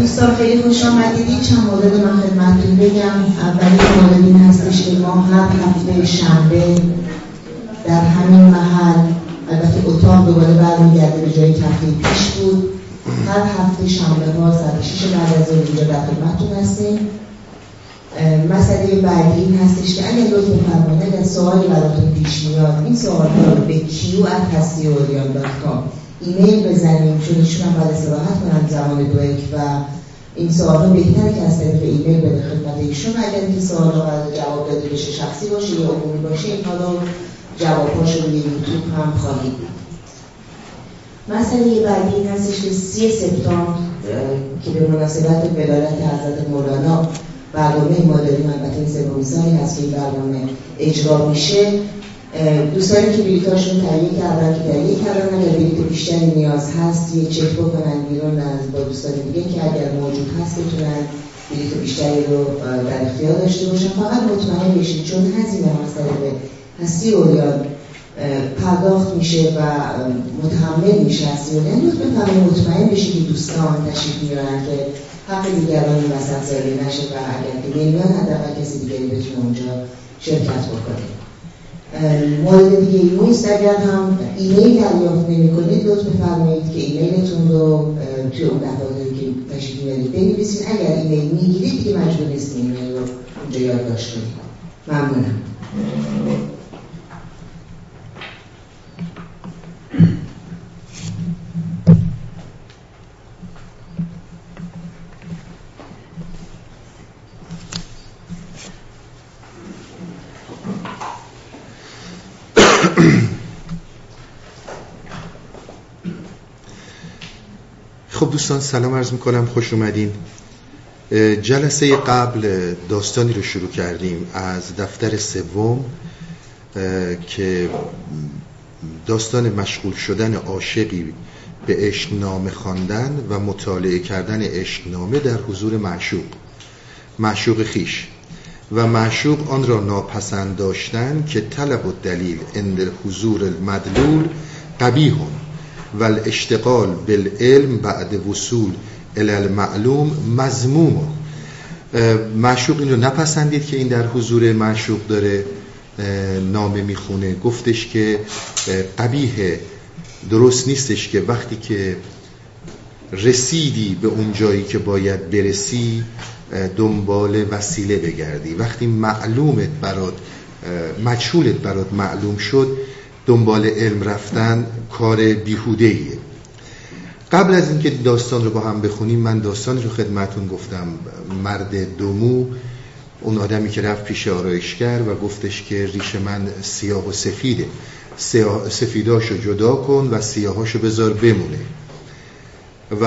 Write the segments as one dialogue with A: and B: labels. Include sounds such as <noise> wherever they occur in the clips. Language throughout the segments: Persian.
A: دوستان خیلی خوش آمدید. چند مورد من خدمتتون بگم. اولین مورد این هستش که ما هر هفته شنبه در همین محل البته اتاق دوباره برمیگرده به جای تفریح پیش بود. هر هفته شنبه ها سر شیش بعد از اینجا در خدمتتون هستیم. مسئله بعدی این هستش که اگر لطف فرمانید اگر سوالی براتون پیش میاد این سوال رو به کیو ات ایمیل بزنیم چون ایشون هم باید استراحت کنن زمان بریک و این سوال بهتره که از طریق ایمیل بده خدمت ایشون. اگر اینکه سوال رو جواب داده بشه شخصی باشه یا عمومی باشه اینها رو جوابهاش رو یوتیوب هم خواهید مسئله بعدی این هستش که سی سپتامبر که به مناسبت ولایت حضرت مولانا برنامه ما داریم البته این سومین سالی هست که این برنامه اجرا میشه. دوستانی که بلیتاشون تهیه کردن که تهیه کردن اگر بلیت بیشتری نیاز هست یه چک بکنن بیرون از با دوستان دیگه که اگر موجود هست بتونن بلیت بیشتری رو در اختیار داشته باشن. فقط مطمئن بشید چون هزینه به هستی اوریان پرداخت میشه و متحمل میشه هستی اوریان. مطمئن بشید که دوستان تشریف میارن که حق دیگران این نشه و اگر که نمیان حداقل کسی دیگری بتونه اونجا شرکت بکنه. مورد دیگه ای اگر هم ایمیل دریافت نمی کنید. لطف بفرمایید که ایمیلتون رو توی اون دفعاتی که تشریف میارید بنویسید. اگر ایمیل می‌گیرید دیگه مجبور نیست ایمیل رو اونجا یادداشت کنید ممنونم
B: خب دوستان سلام عرض می‌کنم خوش اومدین. جلسه قبل داستانی رو شروع کردیم از دفتر سوم که داستان مشغول شدن عاشقی به عشقنامه خواندن و مطالعه کردن عشقنامه در حضور معشوق معشوق خیش. و معشوق آن را ناپسند داشتن که طلب و دلیل اند حضور المدلول قبیهون و الاشتغال بالعلم بعد وصول المعلوم مضموم معشوق این نپسندید که این در حضور معشوق داره نامه می‌خونه. گفتش که قبیه درست نیستش که وقتی که رسیدی به اون جایی که باید برسی دنبال وسیله بگردی. وقتی معلومت برات مجهولت برات معلوم شد دنبال علم رفتن کار بیهوده ایه قبل از اینکه داستان رو با هم بخونیم من داستان رو خدمتون گفتم. مرد دومو اون آدمی که رفت پیش آرایشگر و گفتش که ریش من سیاه و سفیده. سفیداشو جدا کن و سیاهاشو بذار بمونه. و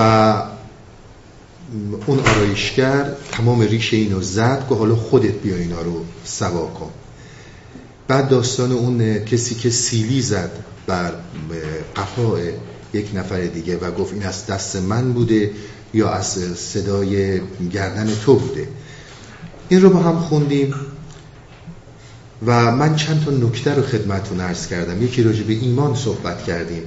B: اون آرایشگر تمام ریش اینو زد که حالا خودت بیا اینا رو سوا کن. بعد داستان اون کسی که سیلی زد بر قفا یک نفر دیگه و گفت این از دست من بوده یا از صدای گردن تو بوده. این رو با هم خوندیم و من چند تا نکته رو خدمتون ارز کردم. یکی راجع به ایمان صحبت کردیم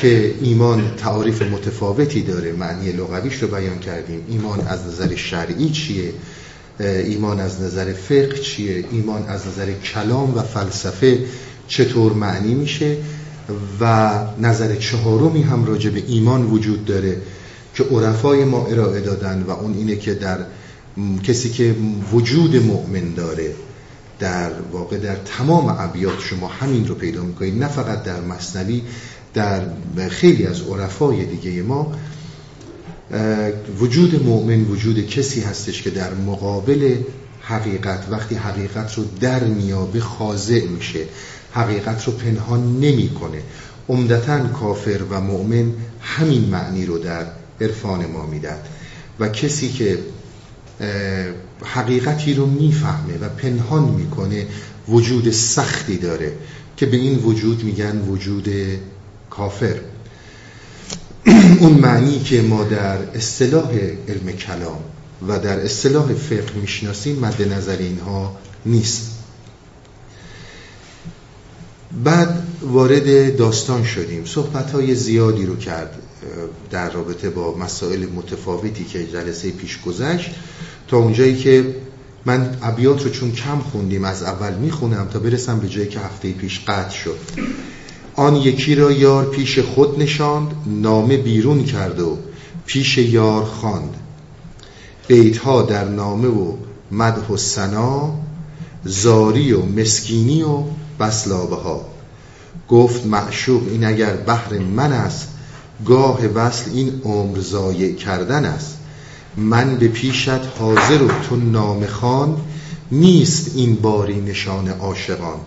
B: که ایمان تعاریف متفاوتی داره. معنی لغویش رو بیان کردیم. ایمان از نظر شرعی چیه؟ ایمان از نظر فقه چیه؟ ایمان از نظر کلام و فلسفه چطور معنی میشه؟ و نظر چهارمی هم راجع به ایمان وجود داره که عرفای ما ارائه دادن و اون اینه که در کسی که وجود مؤمن داره در واقع در تمام ابیات شما همین رو پیدا می‌کنید. نه فقط در مصنوی در خیلی از عرفای دیگه ما وجود مؤمن وجود کسی هستش که در مقابل حقیقت وقتی حقیقت رو در میابه خاضع میشه حقیقت رو پنهان نمی‌کنه. عمدتا کافر و مؤمن همین معنی رو در عرفان ما می‌داد و کسی که حقیقتی رو می‌فهمه و پنهان می‌کنه وجود سختی داره که به این وجود میگن وجود کافر. <clears throat> اون معنی که ما در اصطلاح علم کلام و در اصطلاح فقه می‌شناسیم مد نظر اینها نیست. بعد وارد داستان شدیم. صحبت های زیادی رو کرد در رابطه با مسائل متفاوتی که جلسه پیش گذشت. تا اونجایی که من ابیات رو چون کم خوندیم از اول می‌خونم تا برسم به جایی که هفته پیش قطع شد. آن یکی را یار پیش خود نشاند نامه بیرون کرد و پیش یار خواند. بیتها در نامه و مدح و سنا زاری و مسکینی و بسلابه ها گفت معشوق این اگر بحر من است گاه وصل این عمر ضایع کردن است. من به پیشت حاضر و تو نام خان نیست این باری نشان عاشقان.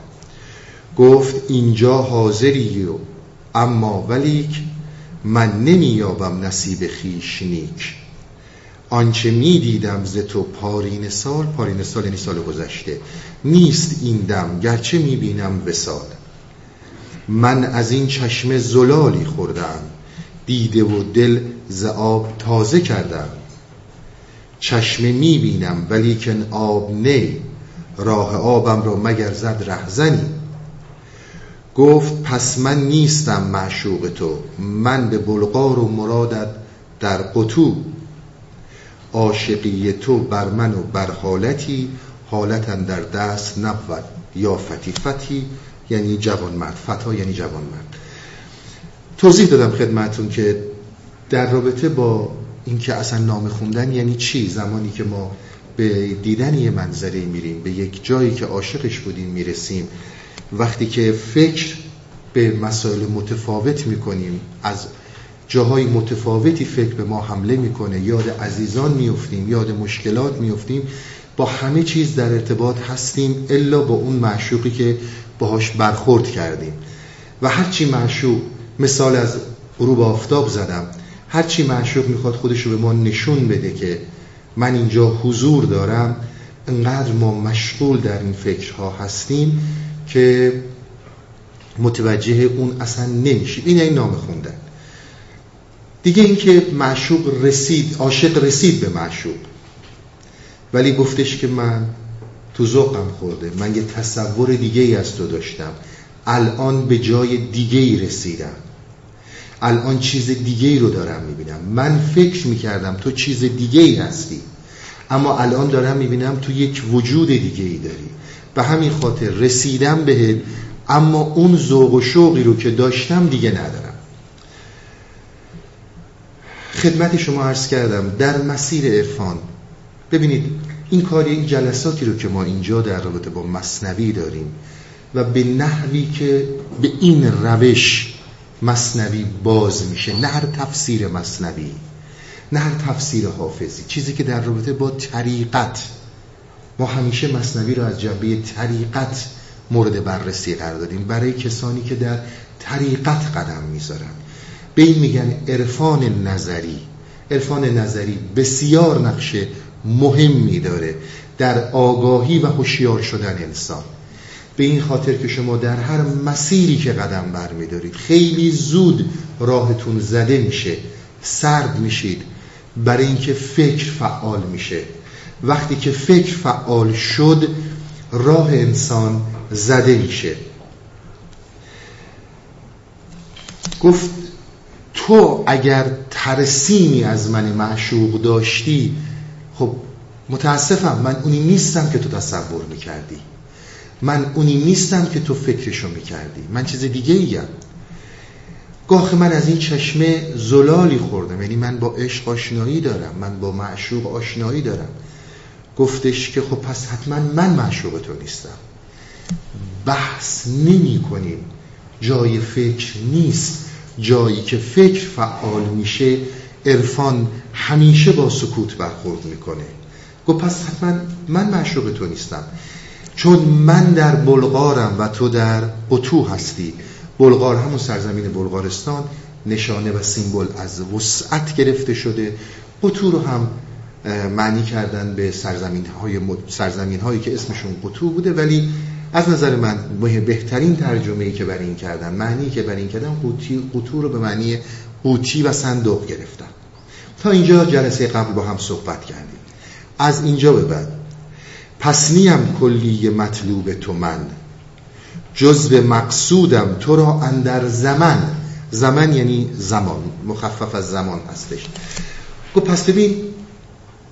B: گفت اینجا حاضری و اما ولیک من نمییابم نصیب خیش نیک. آنچه می دیدم ز تو پارین سال پارین سال یعنی سال گذشته. نیست این دم گرچه می بینم وسال. من از این چشمه زلالی خوردم. دیده و دل ز آب تازه کردم. چشمه می بینم ولیکن آب نی. راه آبم را مگر زد رهزنی؟ گفت پس من نیستم معشوق تو من به بلغار و مرادت در قطو. عاشقی تو بر من و بر حالتی حالتا در دست نبود یا فتیفتی یعنی جوان مرد فتا یعنی جوان مرد توضیح دادم خدمتون که در رابطه با اینکه اصلا نام خوندن یعنی چی؟ زمانی که ما به دیدن یه منظره میریم به یک جایی که عاشقش بودیم می‌رسیم وقتی که فکر به مسائل متفاوت می‌کنیم از جاهای متفاوتی فکر به ما حمله می‌کنه یاد عزیزان میفتیم یاد مشکلات میفتیم با همه چیز در ارتباط هستیم الا با اون معشوقی که باهاش برخورد کردیم. و هرچی معشوق مثال از غروب آفتاب زدم هرچی معشوق می‌خواد خودش رو به ما نشون بده که من اینجا حضور دارم انقدر ما مشغول در این فکرها هستیم که متوجه اون اصلا نمیشیم این این نام خوندن. دیگه اینکه معشوق رسید عاشق رسید به معشوق. ولی گفتش که من تو ذوقم خورده. من یه تصور دیگه ای از تو داشتم. الان به جای دیگه ای رسیدم. الان چیز دیگه ای رو دارم می‌بینم. من فکر می‌کردم تو چیز دیگه ای هستی. اما الان دارم می‌بینم تو یک وجود دیگه ای داری. به همین خاطر رسیدم بهت اما اون ذوق و شوقی رو که داشتم دیگه ندارم. خدمت شما عرض کردم در مسیر عرفان. ببینید این کاری این جلساتی رو که ما اینجا در رابطه با مصنوی داریم و به نحوی که به این روش مصنوی باز میشه نه هر تفسیر مصنوی نه هر تفسیر حافظی چیزی که در رابطه با طریقت ما همیشه مصنوی رو از جنبه طریقت مورد بررسی قرار دادیم. برای کسانی که در طریقت قدم می‌ذارن. به این میگن عرفان نظری. عرفان نظری بسیار نقش مهمی داره در آگاهی و هوشیار شدن انسان. به این خاطر که شما در هر مسیری که قدم برمیدارید خیلی زود راهتون زده میشه سرد میشید. برای اینکه فکر فعال میشه. وقتی که فکر فعال شد راه انسان زده میشه. گفت تو اگر ترسیمی از من معشوق داشتی خب متاسفم من اونی نیستم که تو تصور می‌کردی. من اونی نیستم که تو فکرشو می‌کردی. من چیز دیگه ایم گاه من از این چشمه زلالی خوردم. یعنی من با عشق آشنایی دارم. من با معشوق آشنایی دارم. گفتش که خب پس حتما من معشوق تو نیستم. بحث نمی کنیم. جای فکر نیست. جایی که فکر فعال میشه عرفان همیشه با سکوت برخورد می‌کنه. گفت پس حتما من معشوق تو نیستم. چون من در بلغارم و تو در قطو هستی. بلغار همون سرزمین بلغارستان نشانه و سیمبل از وسعت گرفته شده. قطو رو هم معنی کردن به سرزمین, های سرزمین هایی که اسمشون قطو بوده ولی از نظر من بهترین ترجمه ای که بر این کردن معنی که بر این کردن قوتی قطو رو به معنی قوتی و صندوق گرفتن. تا اینجا جلسه قبل با هم صحبت کردیم. از اینجا به بعد پس نیم کلی مطلوب تو من جزء مقصودم تو را اندر زمن. زمن یعنی زمان مخفف از زمان هستش. گفت پس ببین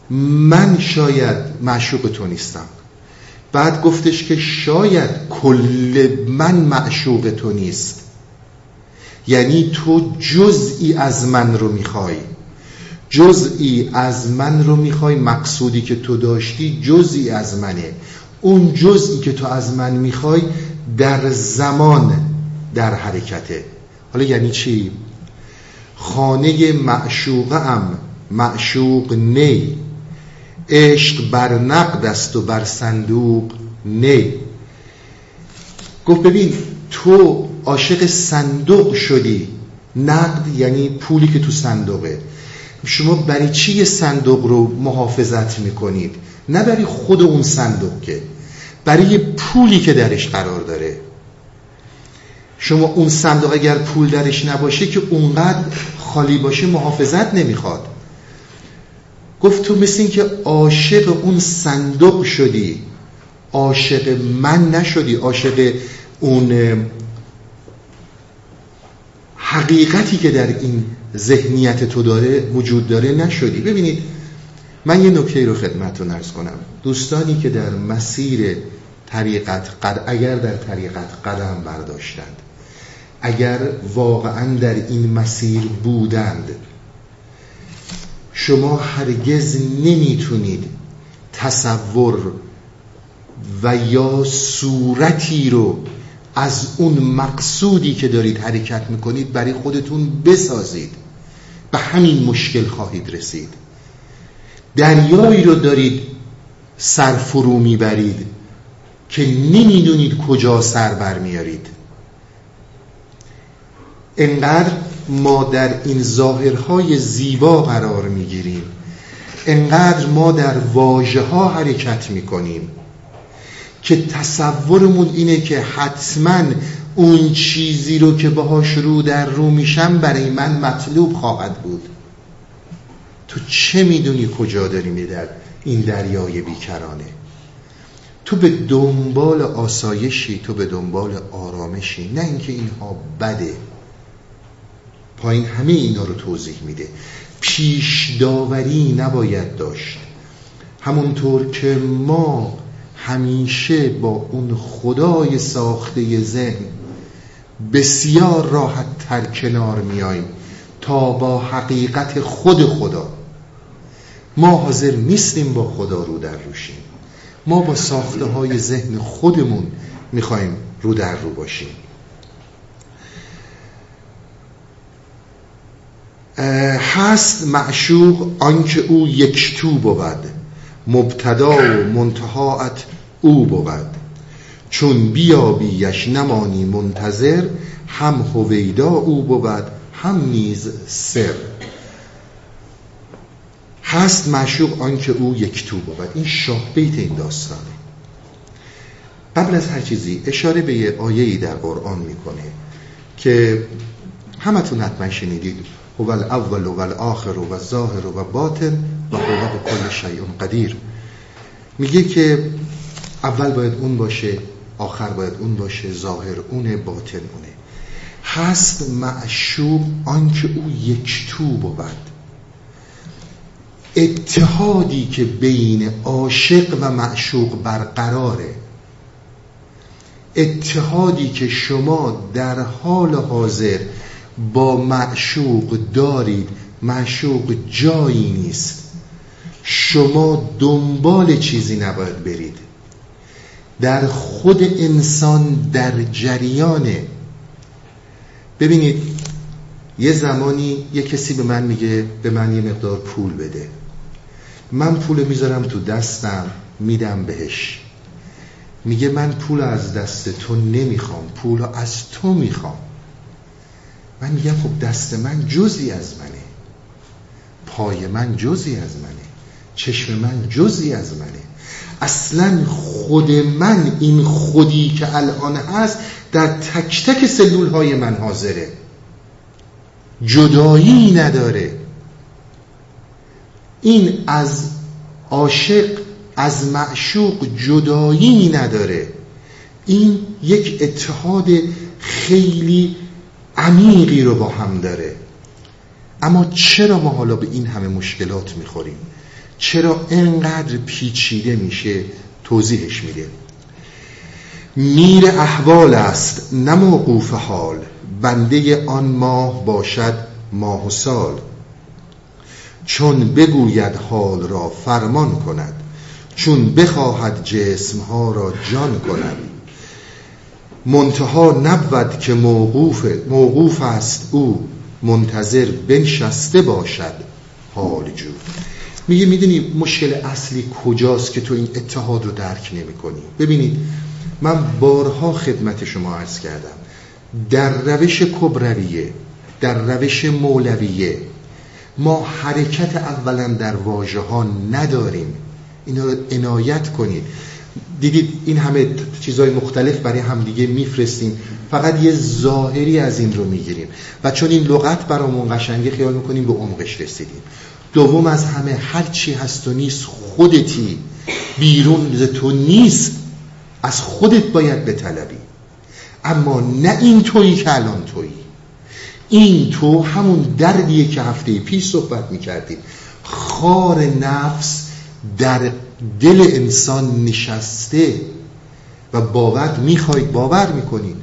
B: من شاید معشوق تو نیستم. بعد گفتش که شاید کل من معشوق تو نیست. یعنی تو جزئی از من رو می‌خوای. جزئی از من رو می‌خوای مقصودی که تو داشتی جزئی از منه. اون جزئی که تو از من می‌خوای در زمان در حرکته. حالا یعنی چی؟ خانه معشوقه معشوق نی. عشق بر نقد است و بر صندوق نی گفت ببین تو عاشق صندوق شدی. نقد یعنی پولی که تو صندوقه. شما برای چی صندوق رو محافظت می‌کنید؟ نه برای خود اون صندوق که برای پولی که درش قرار داره. شما اون صندوق اگر پول درش نباشه که اونقدر خالی باشه محافظت نمی‌خواد. گفت تو مثل این که عاشق اون صندوق شدی. عاشق من نشدی. عاشق اون حقیقتی که در این ذهنیت تو داره وجود داره نشدی. ببینید من یه نکته رو خدمتتون ارز کنم. دوستانی که در مسیر طریقت قد... اگر در طریقت قدم برداشتند اگر واقعا در این مسیر بودند شما هرگز نمی‌تونید تصور و یا صورتی رو از اون مقصودی که دارید حرکت می‌کنید برای خودتون بسازید. به همین مشکل خواهید رسید. دریایی رو دارید سرفرو می‌برید که نمی‌دونید کجا سر بر میارید انقدر ما در این ظاهرهای زیبا قرار می‌گیریم. انقدر ما در واژه ها حرکت می‌کنیم که تصورمون اینه که حتما اون چیزی رو که باهاش رو در رو میشم برای من مطلوب خواهد بود. تو چه می‌دونی کجا داری در این دریای بیکرانه؟ تو به دنبال آسایشی تو به دنبال آرامشی. نه اینکه اینها بده. پایین همه اینا رو توضیح میده. پیش داوری نباید داشت. همونطور که ما همیشه با اون خدای ساخته ذهن بسیار راحت تر کنار میاییم تا با حقیقت خود خدا. ما حاضر نیستیم با خدا رو در روشیم ما با ساخته های ذهن خودمون می‌خوایم رو در رو باشیم. هست معشوق آنکه او یک تو بود. مبتدا و منتهاعت او بود. چون بیابیش نمانی منتظر هم هویدا او بود هم نیز سر. هست معشوق آنکه او یک تو بود. این شاه بیت این داستانه. قبل از هر چیزی اشاره به یه آیه‌ای در قرآن می‌کنه که همتون حتما شنیدید. هو الاول و الاخر و الظاهر و باطن و هو کل شیء قدیر. میگه که اول باید اون باشه آخر باید اون باشه ظاهر اونه باطن اونه. هست معشوق آنکه او یک تو بود. اتحادی که بین عاشق و معشوق برقراره. اتحادی که شما در حال حاضر با معشوق دارید معشوق جایی نیست. شما دنبال چیزی نباید برید. در خود انسان در جریانه ببینید یه زمانی یه کسی به من میگه به من یه مقدار پول بده. من پول می‌ذارم تو دستم میدم بهش. میگه من پول از دست تو نمی‌خوام پول از تو می‌خوام. من میگم خب دست من جزی از منه. پای من جزی از منه. چشم من جزی از منه. اصلا خود من این خودی که الان هست در تک تک سلول های من حاضره. جدایی نداره. این از عاشق از معشوق جدایی نداره. این یک اتحاد خیلی عمیقی رو با هم داره. اما چرا ما حالا به این همه مشکلات می‌خوریم؟ چرا انقدر پیچیده میشه توضیحش میده؟ میر احوال است نه موقوف حال. بنده آن ماه باشد ماه و سال. چون بگوید حال را فرمان کند چون بخواهد جسمها را جان کند. منتها نبود که موقوف, موقوف است او. منتظر بنشسته باشد. حال جو. میگه می‌دونی مشکل اصلی کجاست که تو این اتحاد رو درک نمی کنی؟ ببینید من بارها خدمت شما عرض کردم. در روش کبرویه در روش مولویه ما حرکت اولا در واژه ها نداریم. اینا رو عنایت کنید. دیدید این همه چیزهای مختلف برای همدیگه میفرستیم. فقط یه ظاهری از این رو می‌گیریم. و چون این لغت برامون قشنگه خیال می‌کنیم به عمقش رسیدیم. دوم از همه هر چی هست و نیست خودتی. بیرون تو نیست از خودت باید بطلبی. اما نه این تویی که الان تویی. این تو همون دردیه که هفته پیش صحبت می‌کردیم. خار نفس در دل انسان نشسته و باور می‌خواید باور می‌کنید.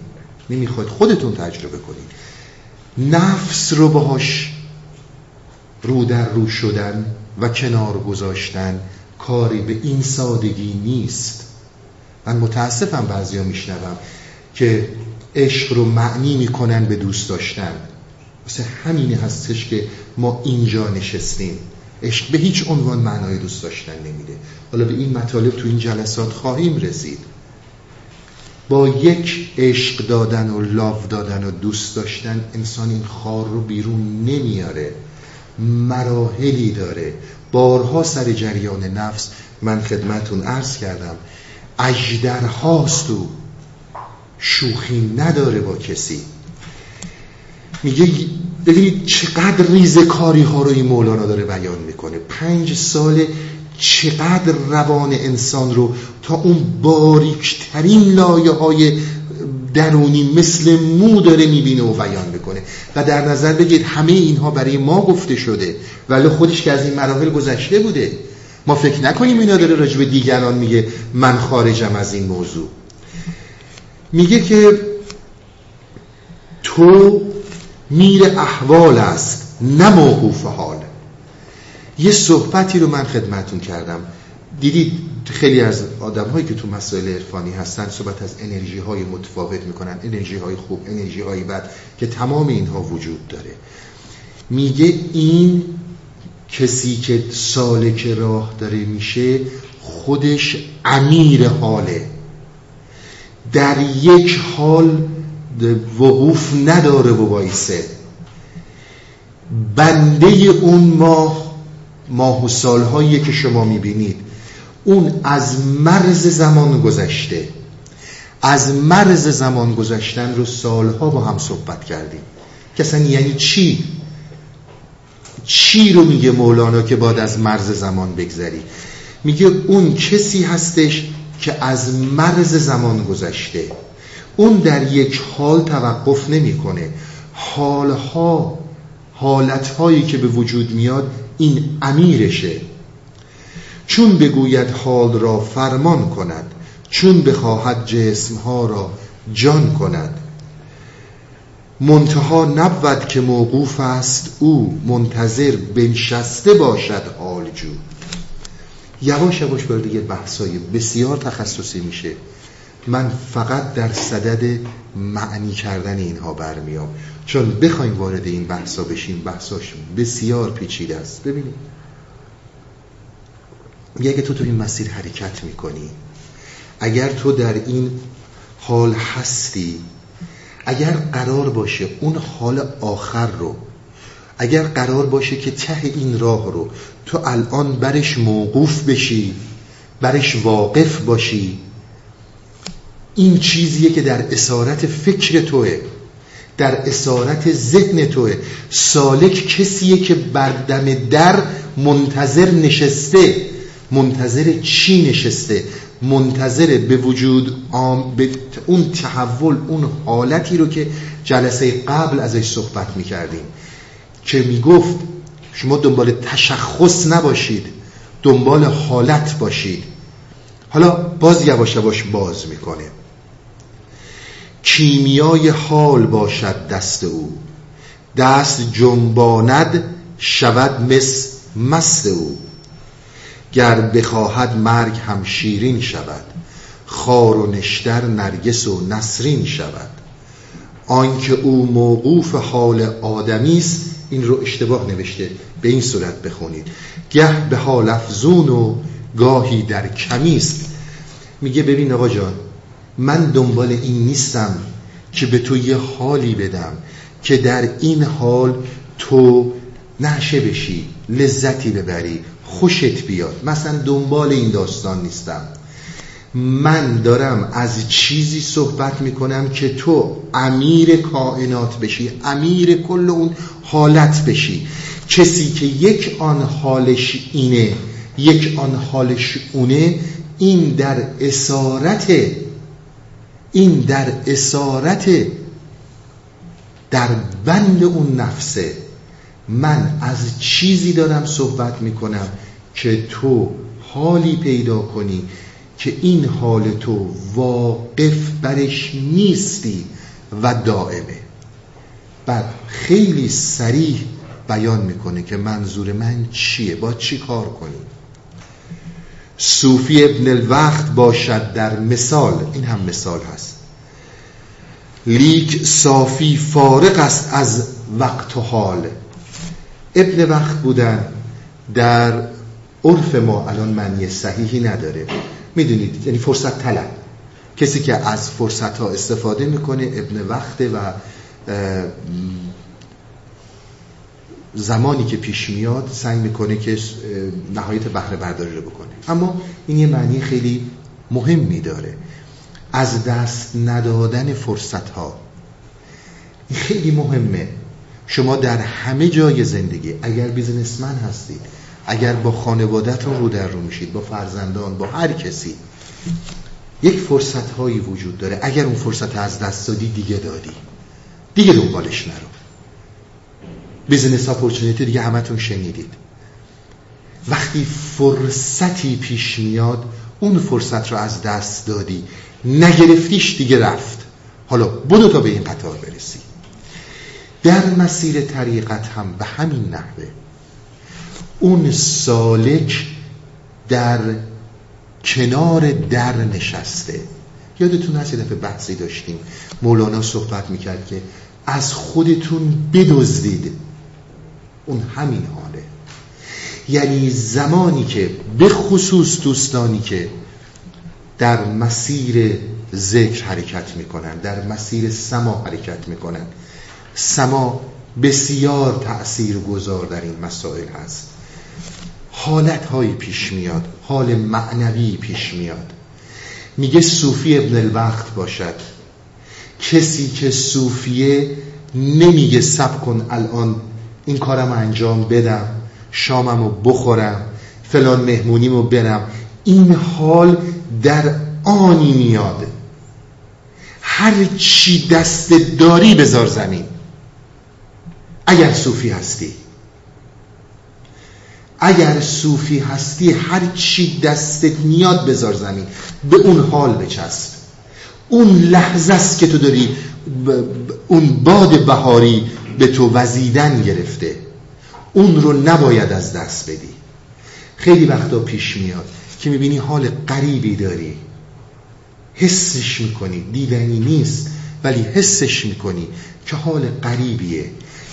B: نمی‌خواید خودتون تجربه کنید. نفس رو باهاش رو در رو شدن و کنار گذاشتن کاری به این سادگی نیست. من متاسفم بعضیا میشنوم که عشق رو معنی می‌کنن به دوست داشتن. مثل همینی هستش که ما اینجا نشستیم. عشق به هیچ عنوان معنای دوست داشتن نمیده. حالا به این مطالب تو این جلسات خواهیم رسید. با یک عشق دادن و لاو دادن و دوست داشتن انسان این خار رو بیرون نمیاره. مراحلی داره. بارها سر جریان نفس من خدمتون عرض کردم. اجدرهاست و شوخی نداره با کسی. میگه ببینید چقدر ریز کاری ها رو این مولانا داره بیان می‌کنه. پنج سال چقدر روان انسان رو تا اون باریکترین لایه های درونی مثل مو داره می‌بینه و بیان می‌کنه. و در نظر بگید همه اینها برای ما گفته شده. ولی خودش که از این مراحل گذشته بوده. ما فکر نکنیم اینا داره راجب دیگران میگه من خارجم از این موضوع. میگه که تو میر احوال است نه موقوف حال. یه صحبتی رو من خدمتون کردم. دیدید خیلی از آدم هایی که تو مسائل عرفانی هستن صحبت از انرژی های متفاوت می‌کنن انرژی های خوب انرژی های بد که تمام اینها وجود داره. میگه این کسی که سالک راه داره میشه خودش امیر حاله. در یک حال وقوف نداره و وایسه. بنده اون ماه ماه و سالهایی که شما می‌بینید اون از مرز زمان گذشته از مرز زمان گذشتن رو سالها با هم صحبت کردیم. که یعنی چی؟ چی رو میگه مولانا که بعد از مرز زمان بگذری؟ میگه اون کسی هستش که از مرز زمان گذشته اون در یک حال توقف نمی‌کنه. حالها حالتهایی که به وجود میاد این امیرشه. چون بگوید حال را فرمان کند چون بخواهد جسمها را جان کند. منتها نبود که موقوف است او منتظر بنشسته باشد حال جو یواش یواش وارد یه بحثای بسیار تخصصی میشه. من فقط در صدد معنی کردن اینها برمیام. چون بخوایم وارد این بحثا بشیم بحثاش بسیار پیچیده است. ببینید. اگه تو تو این مسیر حرکت می‌کنی. اگر تو در این حال هستی اگر قرار باشه اون حال آخر رو اگر قرار باشه که ته این راه رو تو الان برش موقوف بشی برش واقف باشی این چیزیه که در اسارت فکر توه در اسارت ذهن توه. سالک کسیه که بردم در منتظر نشسته. منتظر چی نشسته؟ منتظر به وجود آم... به اون تحول اون حالتی رو که جلسه قبل ازش صحبت می‌کردیم. که می‌گفت شما دنبال تشخص نباشید دنبال حالت باشید. حالا باز یواش یواش باز می‌کنه. کیمیای حال باشد دست او. دست جنباند شود مس مست او. گر بخواهد مرگ هم شیرین شود خار و نشتر نرگس و نسرین شود. آنکه او موقوف حال آدمی است این رو اشتباه نوشته. به این صورت بخونید. گه به حال افزون و گاهی در کمی است. میگه ببین آقا جان من دنبال این نیستم که به تو یه حالی بدم که در این حال تو نشه بشی لذتی ببری خوشت بیاد. مثلا دنبال این داستان نیستم. من دارم از چیزی صحبت می‌کنم که تو امیر کائنات بشی امیر کل اون حالت بشی. کسی که یک آن حالش اینه یک آن حالش اونه این در اسارت این در اسارت در بند اون نفسه. من از چیزی دارم صحبت می‌کنم که تو حالی پیدا کنی که این حال تو واقف برش نیستی و دائمه. بعد خیلی سریح بیان می‌کنه که منظور من چیه؟ با چی کار کنیم؟ صوفی ابن الوقت باشد در مثال این هم مثال هست. لیک صافی فارق است از وقت و حال. ابن وقت بودن در عرف ما الان معنی صحیحی نداره. می‌دونید یعنی فرصت طلب. کسی که از فرصت ها استفاده می‌کنه ابن وقته و زمانی که پیش میاد سعی می‌کنه که نهایت بهره برداری رو بکنه. اما این یه معنی خیلی مهمی داره. از دست ندادن فرصت ها خیلی مهمه. شما در همه جای زندگی اگر بیزنسمن هستید اگر با خانوادهتون رو در رو میشید با فرزندان با هر کسی یک فرصت هایی وجود داره. اگر اون فرصت از دست دادی دیگه دادی. دیگه دنبالش نرو. business opportunity دیگه همتون شنیدید. وقتی فرصتی پیش میاد اون فرصت رو از دست دادی. نگرفتیش دیگه رفت. حالا بدو تا به این قطار برسی. در مسیر طریقت هم به همین نحوه. اون سالک در کنار در نشسته. یادتون هست یه بحثی داشتیم. مولانا صحبت می‌کرد که از خودتون بدزدید. اون همین حاله. یعنی زمانی که به خصوص دوستانی که در مسیر ذکر حرکت می‌کنن در مسیر سما حرکت می‌کنن سما بسیار تأثیر گذار در این مسائل هست. حالت هایی پیش میاد حال معنوی پیش میاد. میگه صوفی ابن الوقت باشد. کسی که صوفیه نمیگه سب کن الان این کارم انجام بدم شامم رو بخورم فلان مهمونیم رو برم. این حال در آنی میاد. هر چی دست داری بذار زمین. اگر صوفی هستی. اگر صوفی هستی هر چی دستت میاد بذار زمین. به اون حال بچسب. اون لحظه است که تو داری اون باد بهاری به تو وزیدن گرفته. اون رو نباید از دست بدی. خیلی وقتا پیش میاد که می‌بینی حال قریبی داری. حسش می‌کنی. دیدنی نیست ولی حسش می‌کنی که حال قریبیه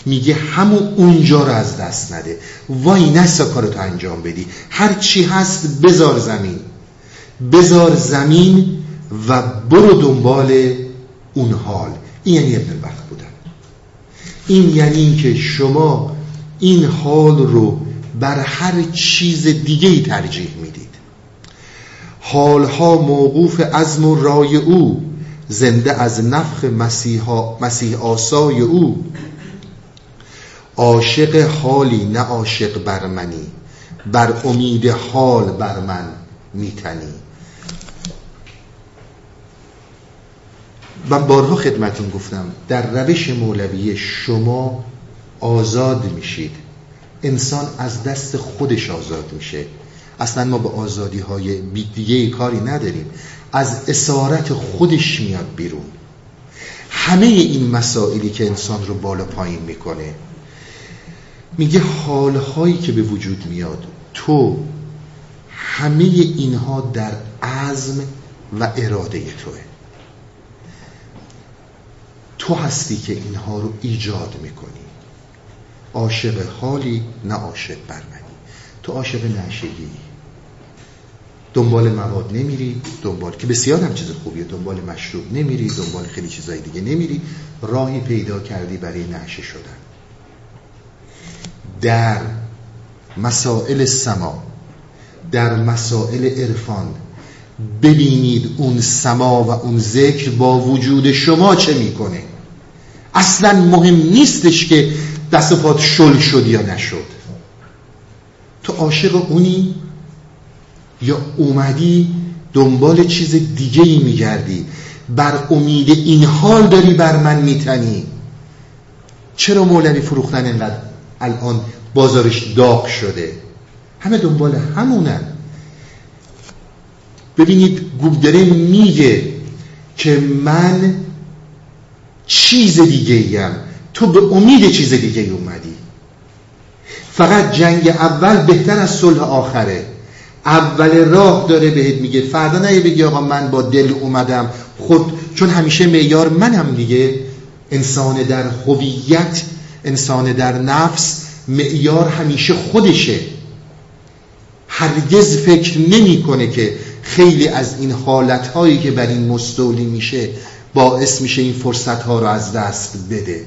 B: میگه همون اونجا رو از دست نده. وای نسا کارتو انجام بدی. هر چی هست بذار زمین. بذار زمین و برو دنبال اون حال. این یعنی ابن بودن این یعنی که شما این حال رو بر هر چیز دیگه ای ترجیح می‌دید. حالها موقوف عزم و رای او زنده از نفخ مسیح آسای او. عاشق حالی نه عاشق بر منی بر امید حال بر من میتنی. من بارها خدمتون گفتم در روش مولوی شما آزاد میشید. انسان از دست خودش آزاد میشه. اصلا ما به آزادی های دیگه کاری نداریم. از اسارت خودش میاد بیرون. همه این مسائلی که انسان رو بالا پایین می‌کنه میگه حالهایی که به وجود میاد تو همه اینها در عزم و اراده توه. تو هستی که اینها رو ایجاد می‌کنی. عاشق حالی نه عاشق برمنی. تو عاشق نشگی دنبال مواد نمیری دنبال که بسیار هم چیز خوبیه دنبال مشروب نمیری دنبال خیلی چیزای دیگه نمیری. راهی پیدا کردی برای نشه شدن. در مسائل سما در مسائل عرفان ببینید اون سما و اون ذکر با وجود شما چه می‌کنه. اصلا مهم نیستش که دست پات شل شد یا نشد. تو عاشق اونی یا اومدی دنبال چیز دیگه ای میگردی؟ بر امید این حال داری بر من میتنی؟ چرا مولوی فروختن اینقدر الان بازارش داغ شده؟ همه دنبال همونن. ببینید گوگدره میگه که من چیز دیگه ایم تو به امید چیز دیگه اومدی. فقط جنگ اول بهتر از صلح آخره. اول راه داره بهت میگه. فردا نه بگی آقا من با دل اومدم. خود چون همیشه معیار منم دیگه. انسان در هویت انسان در نفس معیار همیشه خودشه. هرگز فکر نمی‌کنه که خیلی از این حالت هایی که بر این مستولی میشه باعث میشه این فرصت ها رو از دست بده.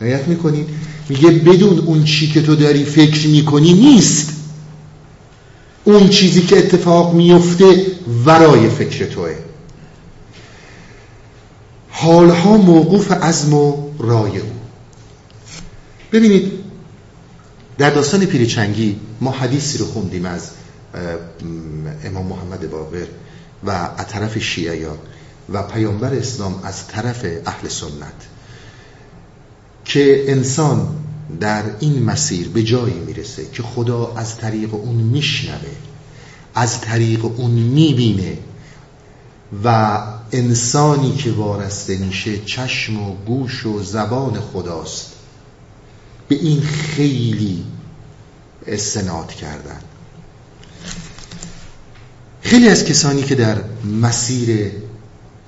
B: نیت می‌کنی میگه بدون اون چی که تو داری فکر می‌کنی نیست. اون چیزی که اتفاق میفته ورای فکر توه. حالها موقوف عزم و رای او. ببینید در داستان پیرچنگی ما حدیثی رو خوندیم از امام محمد باقر و از طرف شیعیان و پیامبر اسلام از طرف اهل سنت که انسان در این مسیر به جایی می‌رسه که خدا از طریق اون میشنوه از طریق اون می‌بینه و انسانی که وارسته میشه چشم و گوش و زبان خداست. به این خیلی استناد کردن. خیلی از کسانی که در مسیر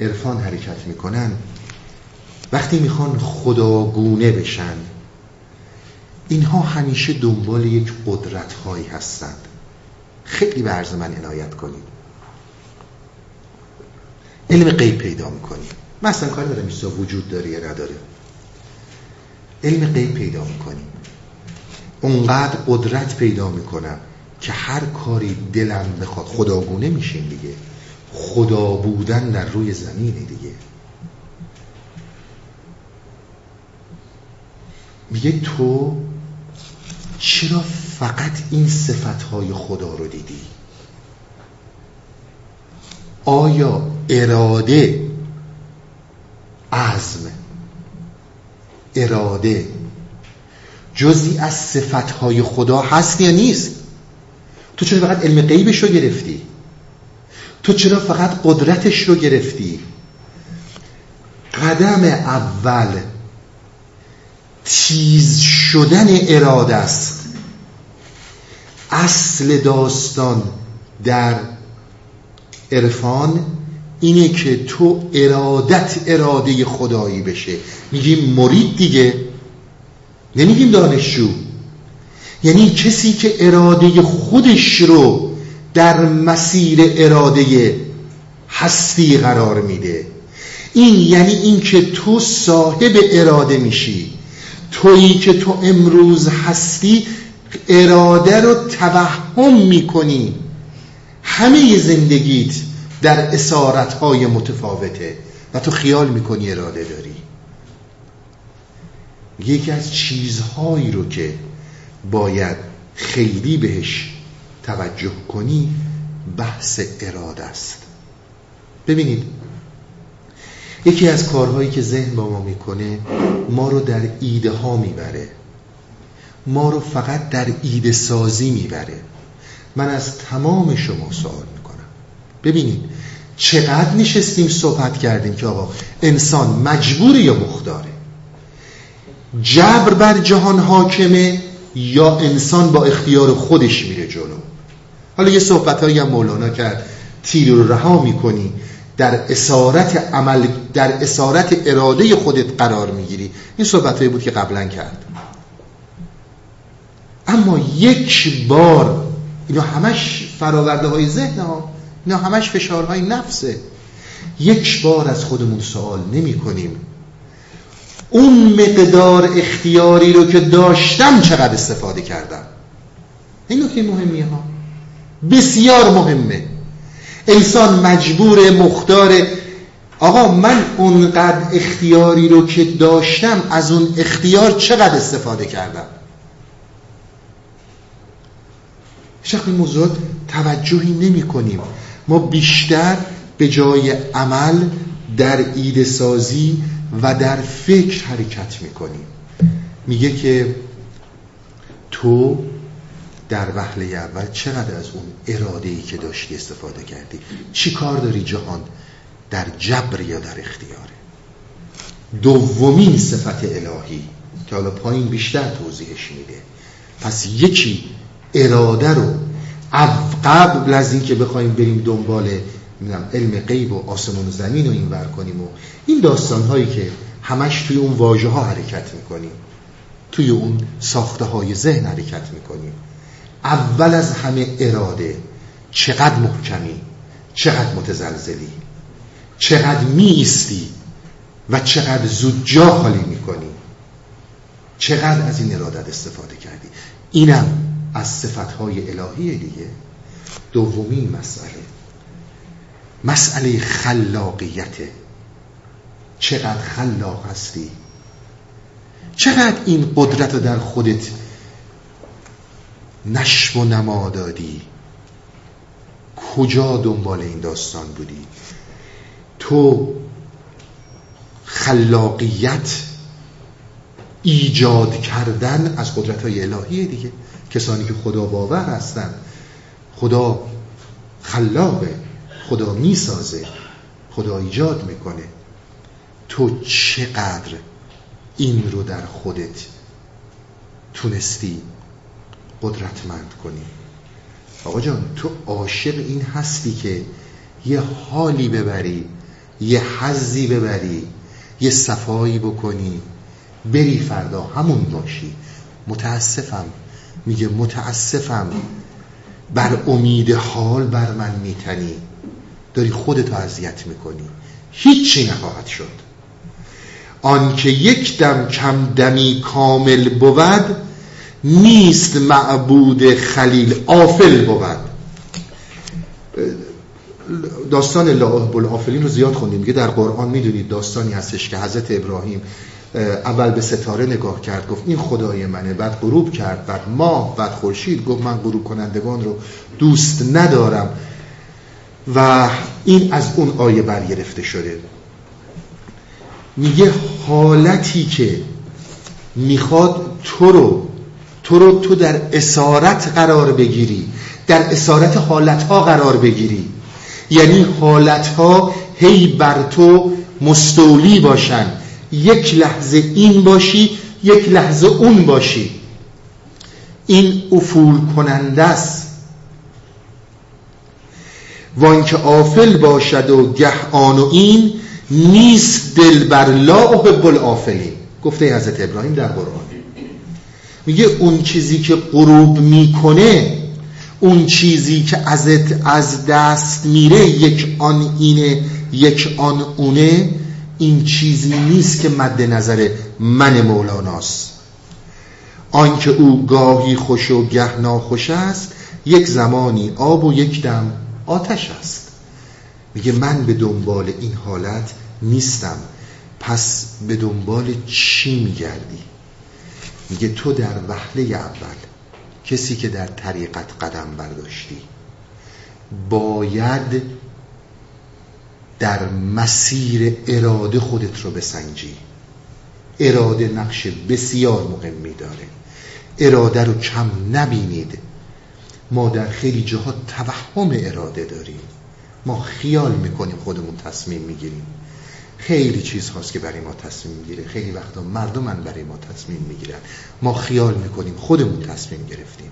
B: عرفان حرکت می‌کنن وقتی می‌خوان خداگونه بشن اینها همیشه دنبال یک قدرت هایی هستند. خیلی به عرض من عنایت کنید. علم غیب پیدا می‌کنیم من اصلا کاری دارم ایسا وجود داره یا نداره. علم غیب پیدا می‌کنیم اونقدر قدرت پیدا می‌کنم. که هر کاری دلم بخواد خداگونه میشین دیگه. خدا بودن در روی زمینه دیگه. میگه تو چرا فقط این صفتهای خدا رو دیدی؟ آیا اراده عزم اراده جزی از صفتهای خدا هست یا نیست؟ تو چرا فقط علم غیبش رو گرفتی؟ تو چرا فقط قدرتش رو گرفتی؟ قدم اول تیز شدن اراده است. اصل داستان در عرفان اینه که تو ارادت اراده خدایی بشه. میگیم مرید دیگه. نمیگیم دانشجو. یعنی کسی که اراده خودش رو در مسیر اراده هستی قرار میده. این یعنی اینکه تو صاحب اراده میشی. تویی که تو امروز هستی اراده رو توهم می‌کنی. همه زندگیت در اسارت های متفاوته و تو خیال می‌کنی اراده داری. یکی از چیزهایی رو که باید خیلی بهش توجه کنی بحث اراده است. ببینید یکی از کارهایی که ذهن با ما می‌کنه ما رو در ایده ها می‌بره. ما رو فقط در ایده سازی می‌بره. من از تمام شما سوال می‌کنم. ببینید چقدر نشستیم صحبت کردیم که آقا انسان مجبور یا مختاره؟ جبر بر جهان حاکمه یا انسان با اختیار خودش میره جلو. حالا یه صحبت هایی هم مولانا کرد. تیر رو رها می‌کنی. در اسارت عمل در اسارت اراده خودت قرار می‌گیری. این صحبت بود که قبلا کرد. اما یک بار اینا همش فراورده های ذهن ها اینا همش فشارهای نفسه یک بار از خودمون سوال نمی کنیم اون مقدار اختیاری رو که داشتم چقدر استفاده کردم؟ این نکته مهمیه ها. بسیار مهمه. انسان مجبور مختار آقا من اونقدر اختیاری رو که داشتم از اون اختیار چقدر استفاده کردم؟ شخص این موضوعات توجهی نمی کنیم. ما بیشتر به جای عمل در ایده سازی و در فکر حرکت می‌کنیم میگه که تو در وهله اول چقدر از اون اراده ای که داشتی استفاده کردی؟ چی کار داری جهان؟ در جبر یا در اختیاره؟ دومین صفت الهی که حالا پایین بیشتر توضیحش میده. پس یکی اراده رو قبل از اینکه بخوایم بریم دنبال علم غیب و آسمان و زمین رو این ور کنیم و این داستان هایی که همش توی اون واژه ها حرکت می‌کنیم توی اون ساخته های ذهن حرکت می‌کنیم. اول از همه اراده چقدر محکمی چقدر متزلزلی چقدر میستی و چقدر زود جا خالی می‌کنی. چقدر از این ارادت استفاده کردی. اینم از صفتهای الهی دیگه. دومی مسئله. مسئله خلاقیته چقدر خلاق هستی. چقدر این قدرت رو در خودت نشو و نما دادی. کجا دنبال این داستان بودی؟ تو خلاقیت ایجاد کردن از قدرت های الهی دیگه. کسانی که خدا باور هستن خدا خلاقه خدا می‌سازه خدا ایجاد می‌کنه. تو چقدر این رو در خودت تونستی قدرتمند کنی؟ آقا جان تو عاشق این هستی که یه حالی ببری یه حزی ببری یه صفایی بکنی بری فردا همون باشی. متاسفم. میگه متاسفم. بر امید حال بر من میتنی. داری خودتو اذیت می‌کنی. هیچی نخواهد شد. آنکه یک دم کم دمی کامل بود نیست معبود خلیل آفل بود. داستان لاح الافلین رو زیاد خوندیم. میگه در قرآن می‌دونید داستانی هستش که حضرت ابراهیم اول به ستاره نگاه کرد گفت این خدای منه بعد غروب کرد بعد ماه بعد خورشید گفت من غروب کنندگان رو دوست ندارم. و این از اون آیه برگرفته شده. میگه حالتی که می‌خواد تو رو تو رو تو در اسارت قرار بگیری در اسارت حالتها قرار بگیری. یعنی حالتها هی بر تو مستولی باشن. یک لحظه این باشی یک لحظه اون باشی. این افول کننده است. وان که آفل باشد و گه آن و این نیست دل بر لا احب الافلین گفته حضرت ابراهیم در قرآن. میگه اون چیزی که غروب می‌کنه اون چیزی که ازت از دست میره یک آن اینه یک آن اونه این چیزی نیست که مد نظر من مولاناست. آنکه او گاهی خوش و گه ناخوش است یک زمانی آب و یک دم آتش است. میگه من به دنبال این حالت نیستم. پس به دنبال چی میگردی؟ میگه تو در وحله اول کسی که در طریقت قدم برداشتی باید در مسیر اراده خودت رو بسنجی. اراده نقش بسیار مهمی داره. اراده رو کم نبینید. ما در خیلی جاها توهم اراده داریم. ما خیال می‌کنیم خودمون تصمیم می‌گیریم. خیلی چیز هاست که برای ما تصمیم می‌گیره. خیلی وقتا مردمن برای ما تصمیم می‌گیرن. ما خیال می‌کنیم خودمون تصمیم گرفتیم.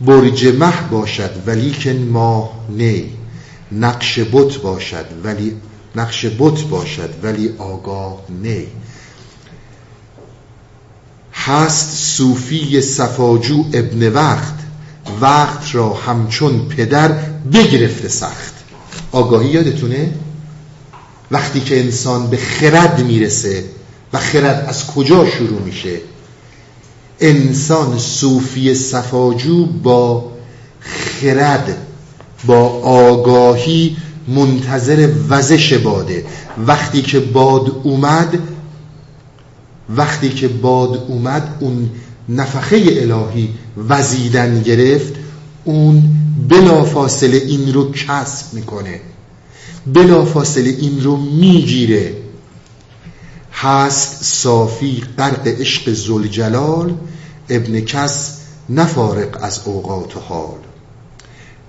B: برج مه باشد ولی که ما نی. نقش بت باشد ولی نقش بت باشد ولی آگاه نی. هست صوفی صفاجو ابن وقت. وقت را همچون پدر بگرفته سخت. آگاهی یادتونه؟ وقتی که انسان به خرد می‌رسه و خرد از کجا شروع میشه؟ انسان صوفی صفاجو با خرد با آگاهی منتظر وزش باده. وقتی که باد اومد وقتی که باد اومد اون نفخه الهی وزیدن گرفت اون بلافاصله این رو کسب می‌کنه. بلافاصله این رو می‌گیره. هست صافی غرق عشق زلجلال ابن کس نفارق از اوقات حال.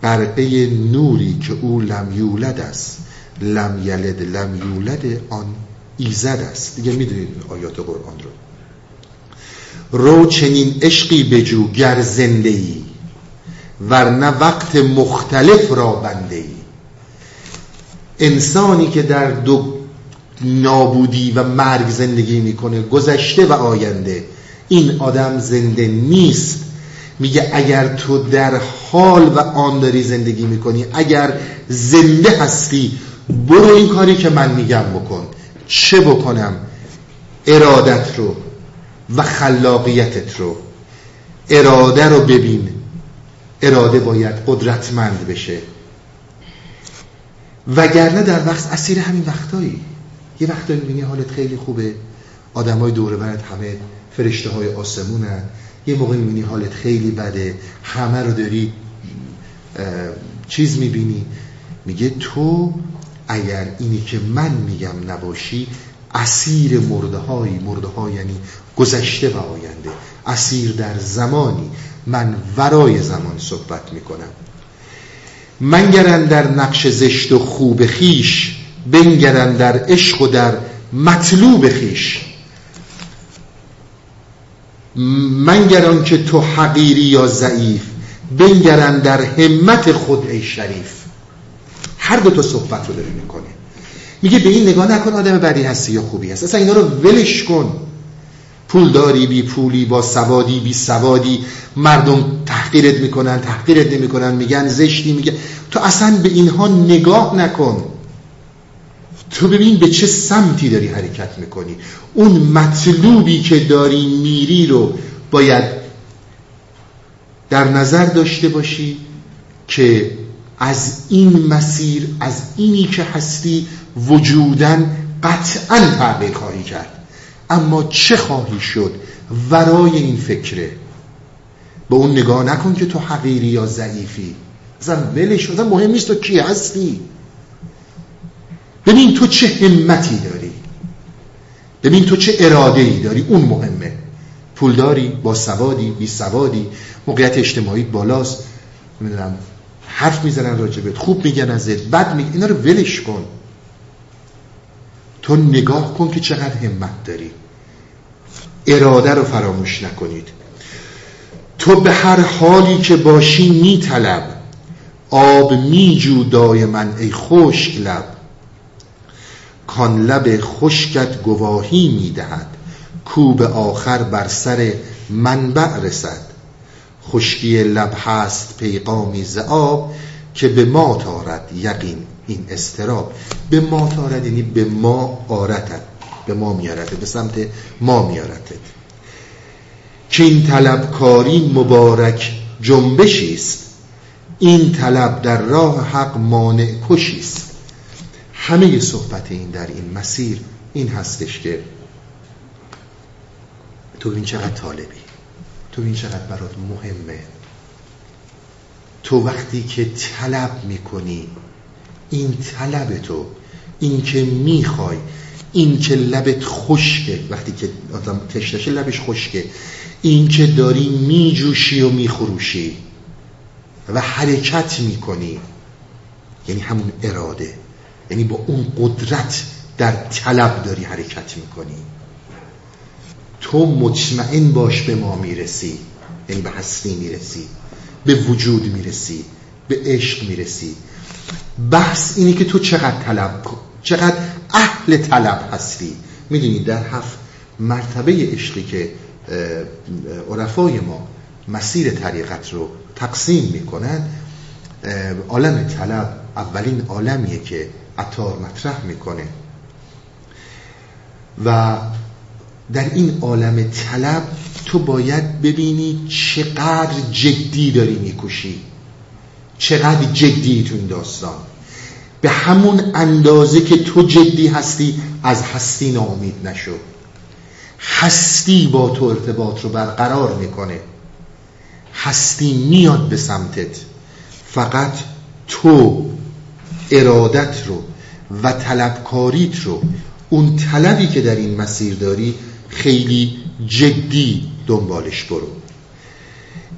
B: غرقه نوری که او لم یولد است. لم یلد لم یولد آن ایزد است. دیگه می‌دونید آیات قرآن رو. رو چنین عشقی بجو گر زنده ورنه وقت مختلف را بنده ای. انسانی که در دو نابودی و مرگ زندگی می‌کنه گذشته و آینده این آدم زنده نیست. میگه اگر تو در حال و آن داری زندگی می‌کنی اگر زنده هستی برو این کاری که من میگم بکن. چه بکنم؟ ارادت رو و خلاقیتت رو. اراده رو ببین. اراده باید قدرتمند بشه. وگرنه در وقت اسیر همین وقتایی. یه وقتایی می‌بینی حالت خیلی خوبه. آدمای دور برد همه فرشته های آسمونن. یه موقع می‌بینی حالت خیلی بده. همه رو داری چیز می‌بینی. میگه تو اگر اینی که من میگم نباشی اسیر مرده هایی مرده ها یعنی گذشته و آینده. اسیر در زمانی. من ورای زمان صحبت می‌کنم. منگرن در نقش زشت و خوب خیش بنگرن در عشق و در مطلوب خیش. منگران که تو حقیری یا ضعیف بنگرن در همت خود ای شریف. هر دو تا صحبت رو داره می‌کنه میگه به این نگاه نکن آدم بدی هستی یا خوبی هست اصلا اینا رو ولش کن. پول داری بی پولی با سوادی بی سوادی. مردم تحقیرت می‌کنن تحقیرت نمی‌کنن میگن زشتی میگن. تو اصلا به اینها نگاه نکن. تو ببین به چه سمتی داری حرکت می‌کنی. اون مطلوبی که داری میری رو باید در نظر داشته باشی که از این مسیر از اینی که هستی وجودن قطعا تغییر خواهی کرد. اما چه خواهی شد ورای این فکره؟ به اون نگاه نکن که تو حقیری یا ضعیفی. اصلا ولش اصلا مهم نیست تو کی هستی. ببین تو چه همتی داری. ببین تو چه اراده ای داری. اون مهمه. پولداری با سوادی بی سوادی. موقعیت اجتماعی بالاست. نمی‌دونم حرف می‌زنن راجبت خوب میگن ازت بد میگن. اینا رو ولش کن. تو نگاه کن که چقدر همت داری. اراده رو فراموش نکنید. تو به هر حالی که باشی میطلب. آب میجو من ای خشک لب. کان لب خشکت گواهی می‌دهد. کو به آخر بر سر منبع رسد. خشکی لب هست پیغامی ز آب که به ما تارد. یقین این استراب به ما تارد یعنی به ما آرتد. به ما میارتد به سمت ما میارتد که این طلبکاری مبارک جنبشی است. این طلب در راه حق مانع کشی است. همه صحبت این در این مسیر این هستش که تو این چقدر طالبی. تو این چقدر برات مهمه. تو وقتی که طلب می‌کنی این طلب تو این که می‌خوای این که لبت خشکه وقتی که آدم تشتشه لبش خشکه. این که داری میجوشی و میخروشی و حرکت می‌کنی. یعنی همون اراده. یعنی با اون قدرت در طلب داری حرکت می‌کنی. تو مطمئن باش به ما می‌رسی. یعنی به هستی می‌رسی. به وجود می‌رسی. به عشق می‌رسی. بحث اینه که تو چقدر طلب چقدر اهل طلب هستی. می‌دونی در هفت مرتبه عشقی که عرفای ما مسیر طریقت رو تقسیم می‌کنن عالم طلب اولین عالمیه که عطار مطرح می‌کنه. و در این عالم طلب تو باید ببینی چقدر جدی داری میکوشی. چقدر جدی تو این داستان. به همون اندازه که تو جدی هستی از هستی ناامید نشو. هستی با تو ارتباط رو برقرار می‌کنه. هستی میاد به سمتت. فقط تو ارادت رو و طلبکاریت رو اون طلبی که در این مسیر داری خیلی جدی دنبالش برو.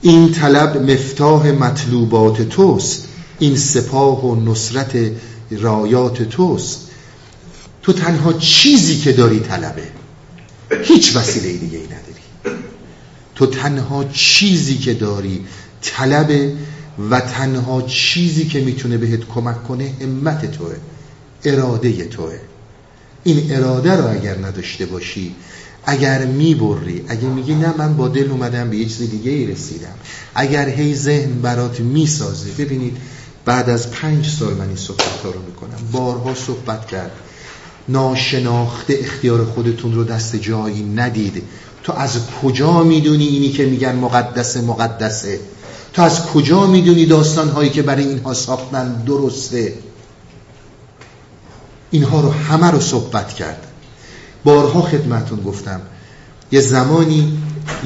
B: این طلب مفتاح مطلوبات توست. این سپاه و نصرت رایات توست. تو تنها چیزی که داری طلبه. هیچ وسیله دیگه ای نداری. تو تنها چیزی که داری طلبه و تنها چیزی که می‌تونه بهت کمک کنه همت توه. اراده توه. این اراده رو اگر نداشته باشی اگر می‌بری اگر میگی نه من با دل اومدم به یه چیز دیگه ای رسیدم. اگر هی ذهن برات می‌سازه ببینید بعد از پنج سال من این صحبت ها رو می‌کنم. بارها صحبت کرد. ناشناخته اختیار خودتون رو دست جایی ندید. تو از کجا می‌دونی اینی که میگن مقدسه مقدسه؟ تو از کجا می‌دونی داستان هایی که برای اینها ساختن درسته؟ اینها رو همه رو صحبت کرد. بارها خدمتون گفتم. یه زمانی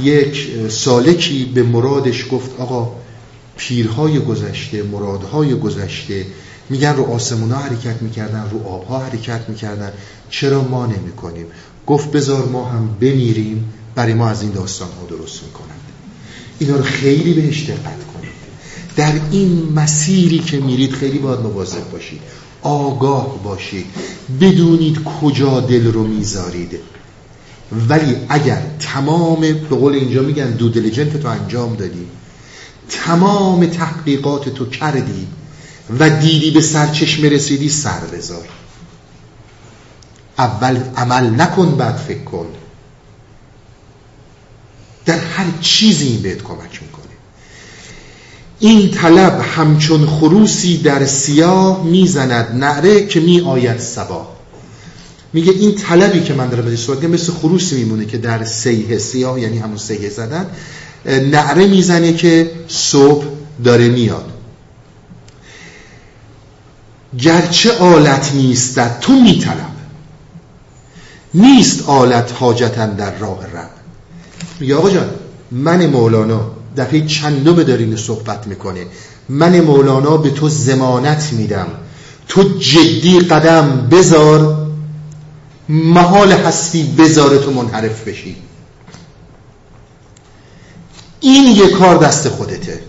B: یک سالکی به مرادش گفت آقا پیرهای گذشته مرادهای گذشته میگن رو آسمونا حرکت می‌کردن رو آبها حرکت می‌کردن. چرا ما نمی کنیم گفت بذار ما هم بمیریم برای ما از این داستان ها درست می‌کنن. اینا رو خیلی بهش دقت کنید. در این مسیری که میرید خیلی باید مواظب باشید. آگاه باشید. بدونید کجا دل رو می‌ذارید. ولی اگر تمام به قول اینجا میگن دو دلیجنت تو انجام دادی تمام تحقیقات تو کردی و دیدی به سرچشمه رسیدی سر بذار. اول عمل نکن بعد فکر کن. در هر چیزی این بهت کمک می‌کنه. این طلب همچون خروسی در سیاه می‌زند نعره که می آید سبا میگه این طلبی که من دارم بهش صحبت مثل خروسی میمونه که در سیه سیاه یعنی همون سیه زدن نعره می‌زنه که صبح داره میاد. گرچه آلت نیست تو میطلب. نیست آلت حاجتن در راه رب. میگه آقا جان من مولانا دفعه چندم دارین صحبت می‌کنه. من مولانا به تو زمانت میدم. تو جدی قدم بذار محال هستی بذار تو منحرف بشی. این یه کار دست خودته.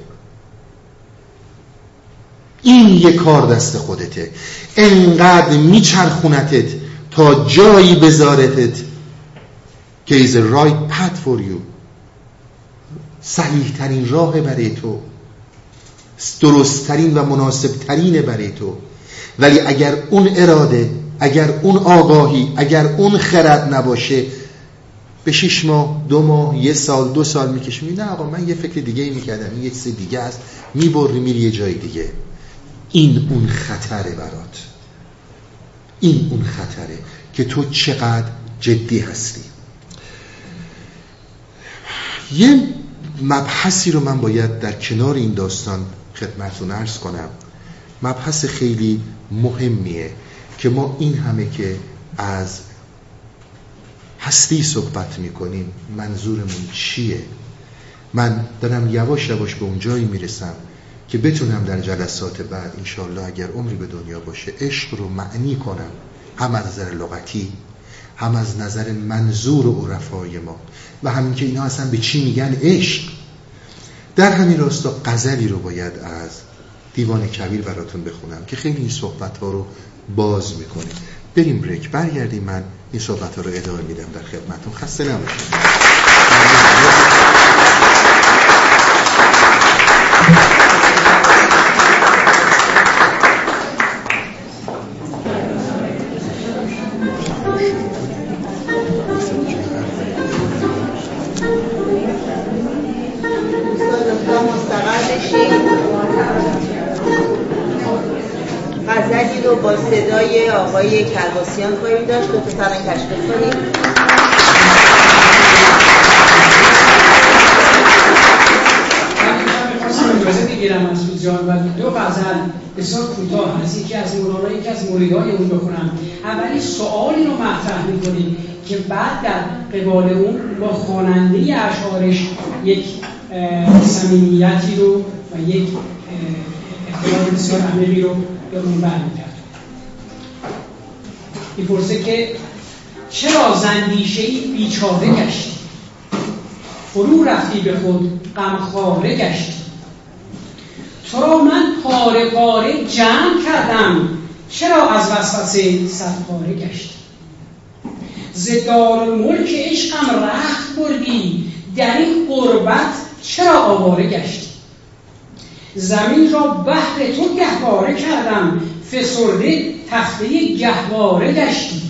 B: این یه کار دست خودته. انقدر میچرخونتت تا جایی بذارتت که is a right path for صحیح ترین راه برای تو. درست ترین و مناسب ترین برای تو. ولی اگر اون اراده اگر اون آگاهی اگر اون خرد نباشه به شش ماه دو ماه یه سال دو سال میکشمی نه آقا من یه فکر دیگه ای می‌کردم. این یه چیز دیگه است. می‌بری میری یه جای دیگه. این اون خطره برات. این اون خطره که تو چقدر جدی هستی. یه مبحثی رو من باید در کنار این داستان خدمتون ارز کنم. مبحث خیلی مهمیه که ما این همه که از هستی صحبت می‌کنیم. منظورمون چیه؟ من دارم یواش یواش به اون جایی می‌رسم که بتونم در جلسات بعد انشالله اگر عمری به دنیا باشه عشق رو معنی کنم. هم از نظر لغتی هم از نظر منظور و عرفای ما. و همین که اینا اصلا به چی میگن؟ عشق. در همین راستا قذلی رو باید از دیوان کبیر براتون بخونم که خیلی این صحبت ها رو باز می‌کنه. بریم بریک. برگردیم من این صحبت ها رو ادامه میدم در خدمتون خسته نباشید.
A: آقای کرباسیان خواهیم داشت. دو تا تشکیل کنیم.
C: اجازه بگیرم از جان و دو غزل بسیار کوتاه هست. یکی از مولانا یکی از مریدای اون بخونم. اولی سوالی رو مطرح می‌کنیم که بعد در قبال اون با خواننده اشعارش یک صمیمیتی رو و یک اختلاف بسیار عمیقی رو به اون برمیگرد می‌پرسه که چرا زندیشه ای بیچاره گشتی؟ فرو رفتی به خود غمخواره گشتی. تو را من پاره پاره جمع کردم چرا از وسوسه صد پاره گشتی؟ ز ملک عشقم رخت بردی در این قربت چرا آواره گشتی؟ زمین را بهر تو گهواره کردم فسرده تخته گهواره گشتی.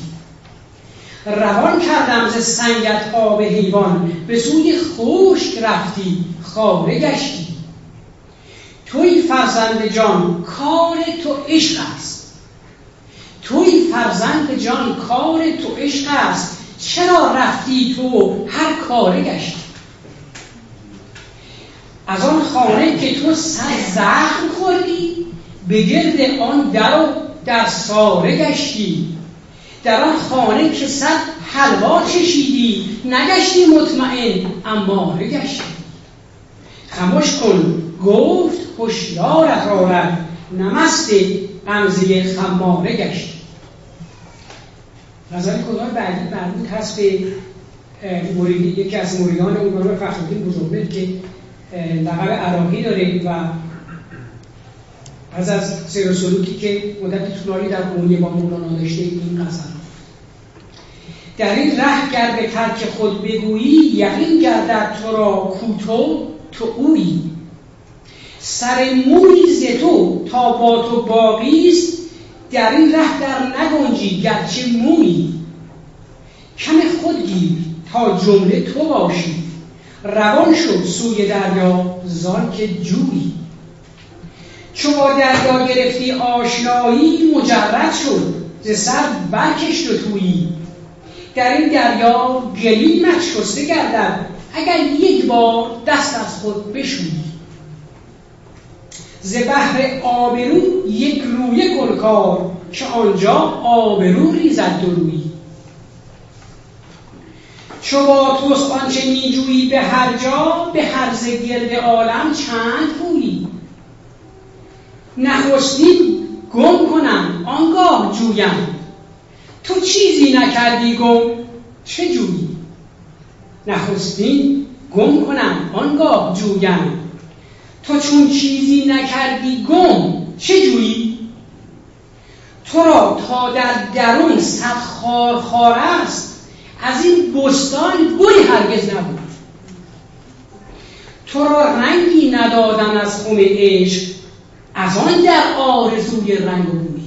C: روان کردم ز سنگت آب حیوان به سوی خشک رفتی خاره گشتی. توی فرزند جان کار تو عشق است. توی فرزند جان کار تو عشق است. چرا رفتی تو هر کاره گشتی؟ از آن خانه که تو صد زخم خوردی به گرد آن در و در ساره گشتی. در آن خانه که صد حلوا چشیدی. نگشتی مطمئن اماره گشتی. خموش کن گفت هشیارت آرد نمست غمزه خماره گشتی. غزل کدام بعدی مربوط هست به یکی از مریدان اون فخرالدین بزرگمهر که لقب عراقی داره و از از سیر سلوکی که مدت طولانی در قونی با مولانا داشته این قصر در این ره گر به ترک خود بگویی یقین گردد تو را کوتو تو اویی. سر موی تو تا با تو باقیست در این ره در نگنجی گرچه مویی. کم خود گیر تا جمله تو باشی. روان شد سوی دریا زان که جویی. با دریا گرفتی آشنایی مجرد شد ز سر برکشت و تویی. در این دریا گلیمت شسته گردد اگر یک بار دست از خود بشویی. ز بحر آبرو یک روی گلکار که آنجا آبرو ریزد درویی چو با توست آنچه میجویی به هر جا به هر گرد عالم چند پویی نخستین گم کنم. آنگاه جویم. تو چیزی نکردی گم. چه جویی؟ نخستین گم کنم. آنگاه جویم. تو چون چیزی نکردی گم. چه جویی؟ تو را تا در درون صد خار خار است. از این بستان گلی هرگز نبود. تو را رنگی ندادن از خم عشق. از آن در آرزوی رنگ و بوی.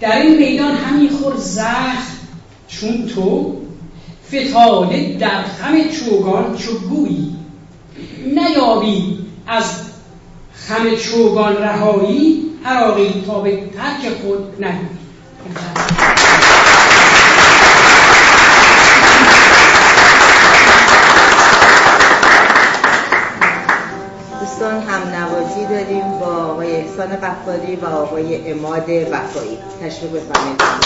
C: در این میدان همین خور زخم چون تو فتاده در خم چوگان چو گویی نیابی از خم چوگان رهایی عراقی تا به ترک خود نگویی.
A: داریم با آقای احسان قفاری و آقای اماد وفایی. تشریف بفرمایید.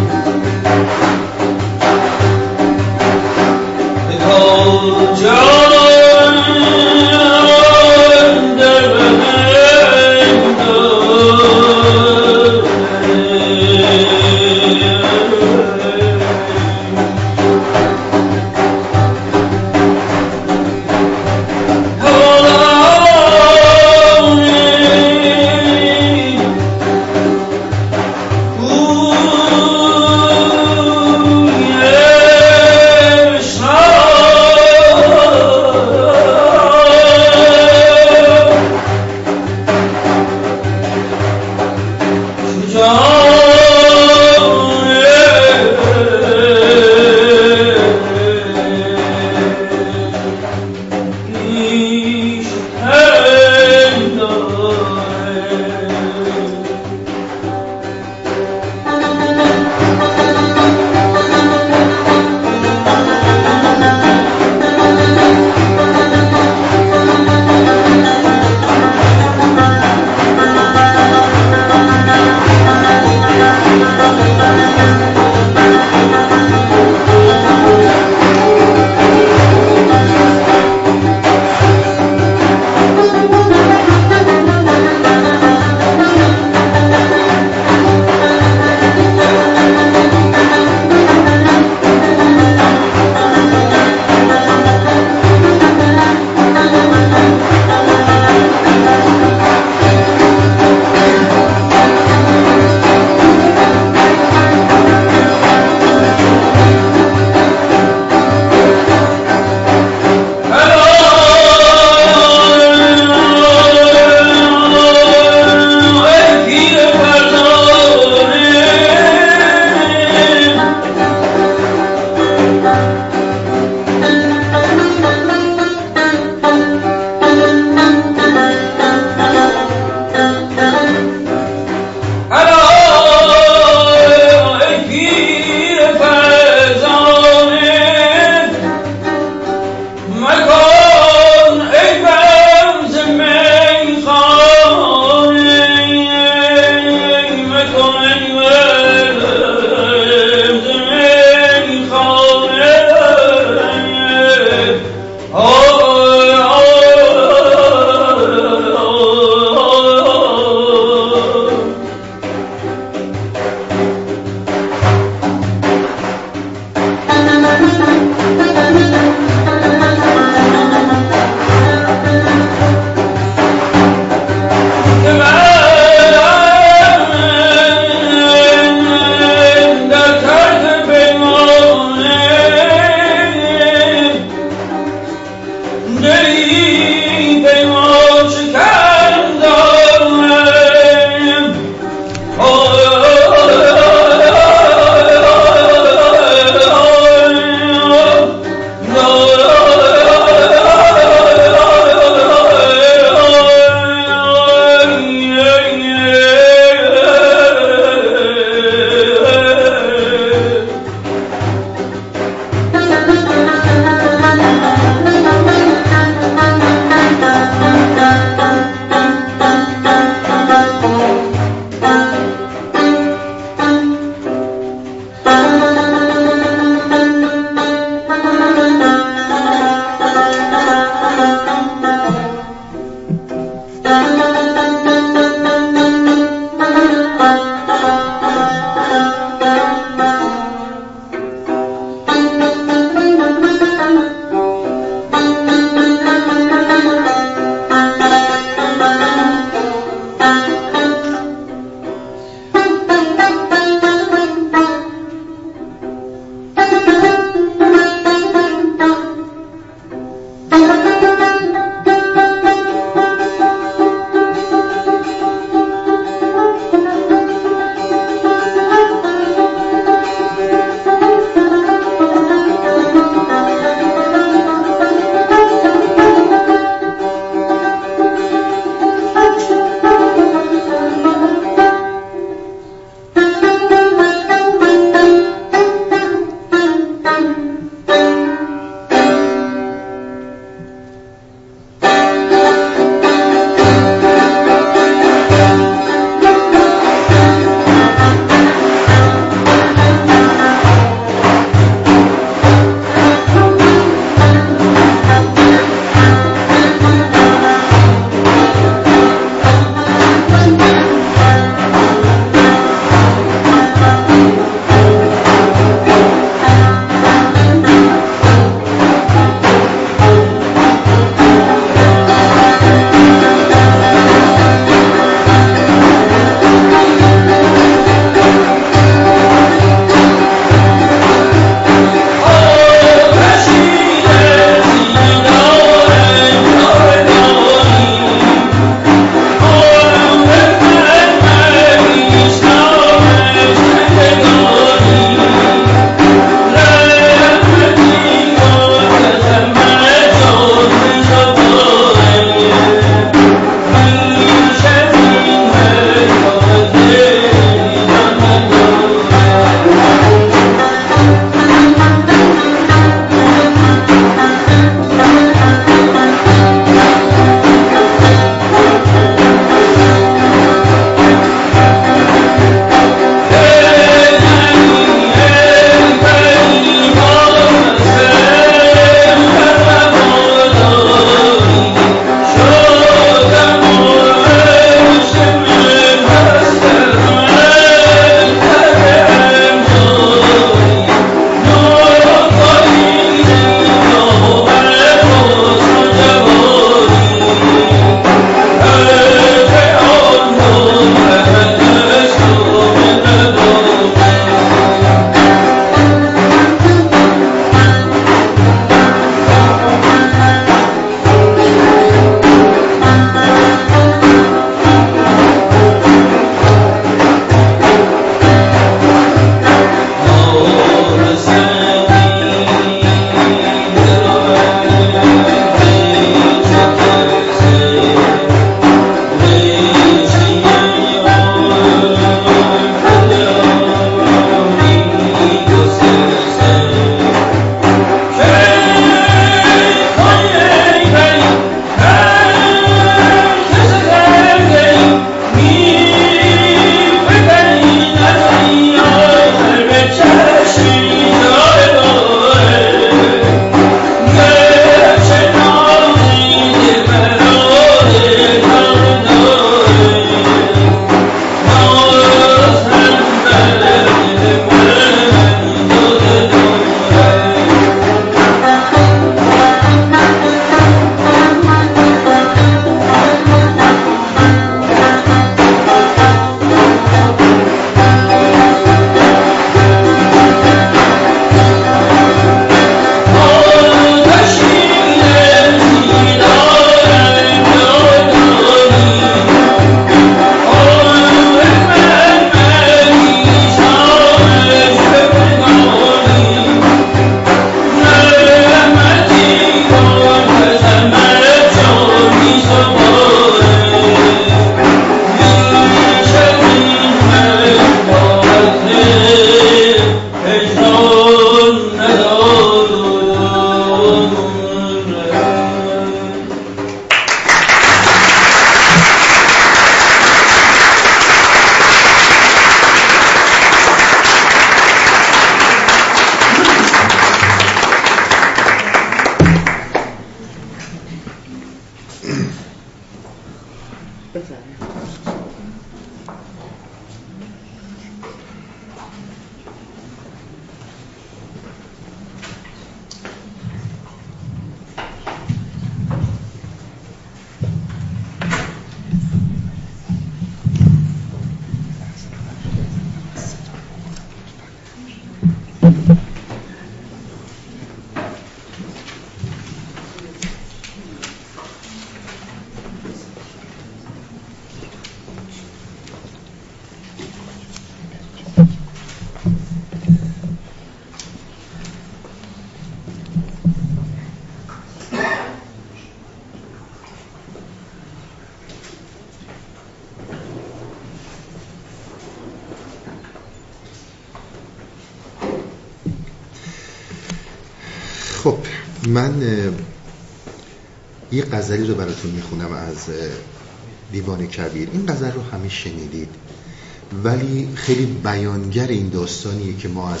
B: خیلی بیانگر این داستانیه که ما از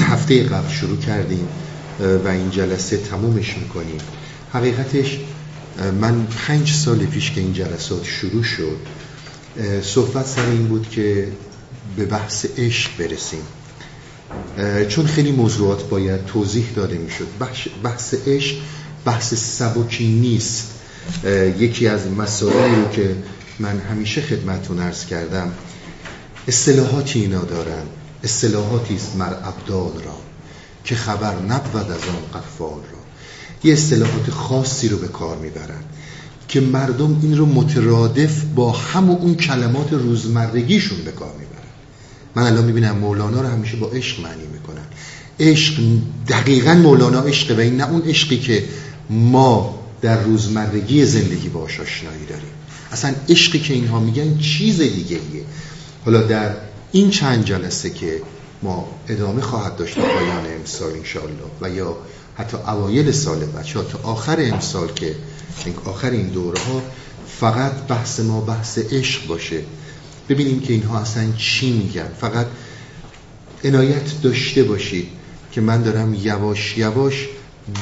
B: هفته قبل شروع کردیم و این جلسه تمومش می‌کنیم. حقیقتش من پنج سال پیش که این جلسات شروع شد صحبت سر این بود که به بحث عشق برسیم. چون خیلی موضوعات باید توضیح داده می‌شد. بحث عشق بحث سبکی نیست. یکی از مسائلی رو که من همیشه خدمتون ارز کردم اصطلاحاتی اینا دارن. اصطلاحاتی است مر ابدال را که خبر نبود از آن قفال را. یه اصطلاحات خاصی رو به کار می‌برن که مردم این رو مترادف با همون اون کلمات روزمرگیشون به کار می‌برن. من الان می‌بینم مولانا رو همیشه با عشق معنی می‌کنن. عشق دقیقا مولانا عشقه و این نه اون عشقی که ما در روزمرگی زندگی باش آشنایی داریم. اصلا عشقی که اینها میگن چیز دیگه ایه حالا در این چند جلسه که ما ادامه خواهد داشت پایان امسال انشاءالله و یا حتی اوایل سال بعد تا آخر امسال که آخر این دوره ها فقط بحث ما بحث عشق باشه. ببینیم که اینها اصلا چی میگن. فقط عنایت داشته باشید که من دارم یواش یواش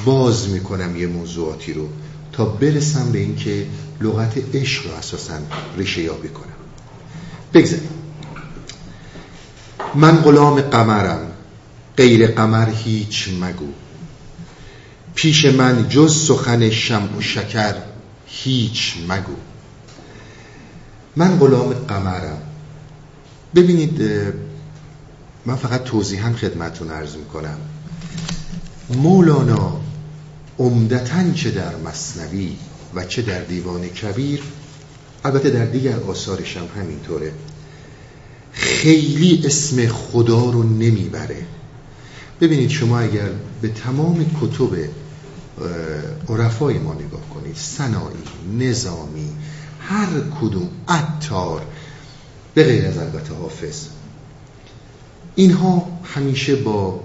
B: باز می‌کنم یه موضوعاتی رو تا برسم به اینکه لغت عشق رو اساسا ریشه یابی کنم. بگذاریم. من غلام قمرم غیر قمر هیچ مگو. پیش من جز سخن شم و شکر هیچ مگو. من غلام قمرم. ببینید من فقط توضیحا خدمتون عرض می‌کنم. مولانا عمدتا چه در مصنوی و چه در دیوان کبیر البته در دیگر آثارش هم همینطوره. خیلی اسم خدا رو نمی‌بره. ببینید شما اگر به تمام کتب عرفای ما نگاه کنید سنایی نظامی هر کدوم عطار به غیر از البته حافظ اینها همیشه با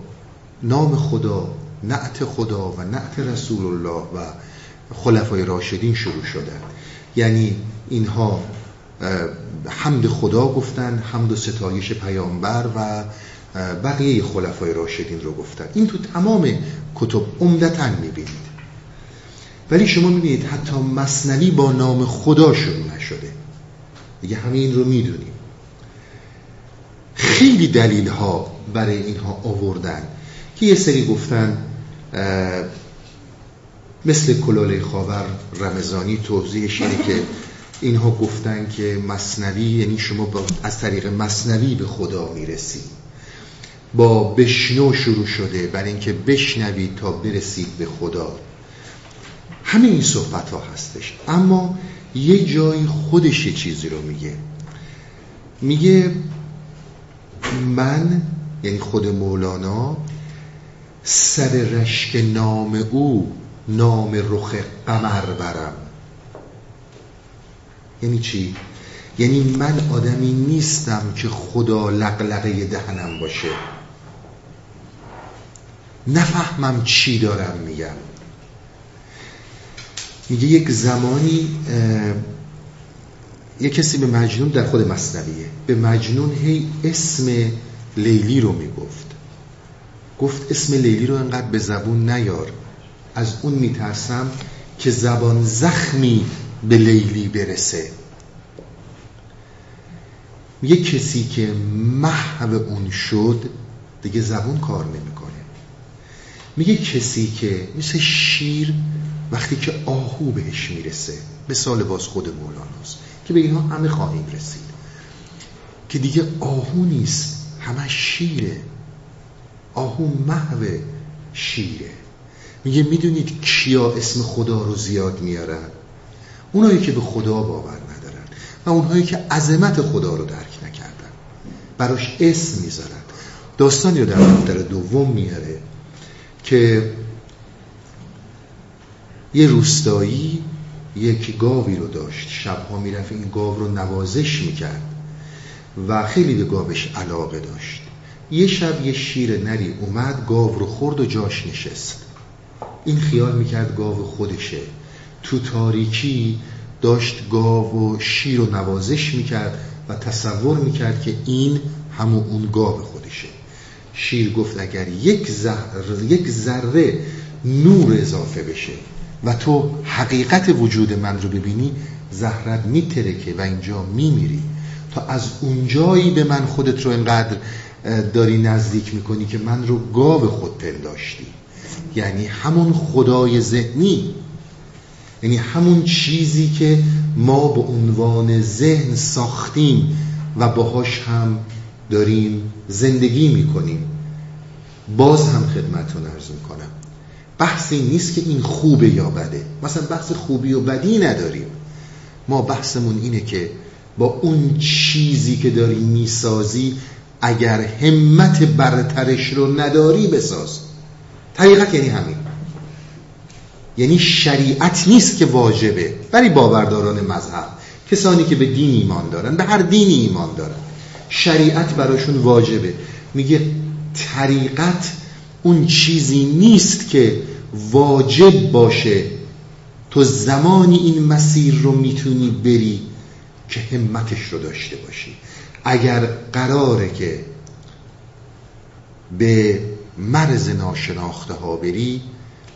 B: نام خدا نعت خدا و نعت رسول الله و خلفای راشدین شروع شدن. یعنی اینها حمد خدا گفتن حمد و ستایش پیامبر و بقیه خلفای راشدین رو گفتن. این تو تمام کتب عمدتا می‌بینید. ولی شما می‌بینید حتی مصنوی با نام خدا شروع نشده. دیگه همین رو می‌دونیم. خیلی دلیل ها برای اینها آوردن که یه سری گفتن مثل کلاله خاور رمزانی توضیحش اینه که اینها گفتن که مصنوی یعنی شما با از طریق مصنوی به خدا می‌رسید با بشنو شروع شده برای اینکه بشنوید تا برسید به خدا. همه این صحبت ها هستش. اما یه جای خودش یه چیزی رو میگه. میگه من یعنی خود مولانا سر رشک نام او نام رخ قمر برم. یعنی چی؟ یعنی من آدمی نیستم که خدا لقلقه دهنم باشه. نفهمم چی دارم میگم. میگه یک زمانی یک کسی به مجنون در خود مصنویه. به مجنون هی اسم لیلی رو می‌گفت. گفت اسم لیلی رو انقدر به زبون نیار. از اون میترسم که زبان زخمی به لیلی برسه. یه کسی که محو اون شد دیگه زبون کار نمی‌کنه. میگه کسی که مثل شیر وقتی که آهو بهش می‌رسه سال باز خود مولاناست که به اینها همه خواهیم رسید. که دیگه آهو نیست همه شیره. آهو محو شیره. میگه می‌دونید کیا اسم خدا رو زیاد میارن؟ اونایی که به خدا باور ندارن و اونهایی که عظمت خدا رو درک براش اسم می‌ذارن. داستانی رو در دفتر دوم میاره که یه روستایی یک گاوی رو داشت. شبها می‌رفت این گاو رو نوازش می‌کرد و خیلی به گاوش علاقه داشت. یه شب یه شیر نری اومد گاو رو خورد و جاش نشست. این خیال می‌کرد گاو خودشه. تو تاریکی داشت گاو و شیر و نوازش می‌کرد. و تصور می‌کرد که این همون اون گاو خودشه. شیر گفت اگر یک ذره یک ذره نور اضافه بشه و تو حقیقت وجود من رو ببینی زهرت میترکه و اینجا میمیری. تا از اونجایی به من خودت رو انقدر داری نزدیک می‌کنی که من رو گاو خود پنداشتی. یعنی همون خدای ذهنی. یعنی همون چیزی که ما به عنوان ذهن ساختیم و باهاش هم داریم زندگی می‌کنیم. باز هم خدمتون ارز می‌کنم بحثی نیست که این خوبه یا بده. مثلا بحث خوبی و بدی نداریم. ما بحثمون اینه که با اون چیزی که داری می‌سازی اگر همت برترش رو نداری بساز. طریقت یعنی همین. یعنی شریعت نیست که واجبه. برای باورداران مذهب کسانی که به دین ایمان دارن به هر دینی ایمان دارن. شریعت براشون واجبه. میگه طریقت اون چیزی نیست که واجب باشه. تو زمانی این مسیر رو می‌تونی بری که همتش رو داشته باشی. اگر قراره که به مرز ناشناخته ها بری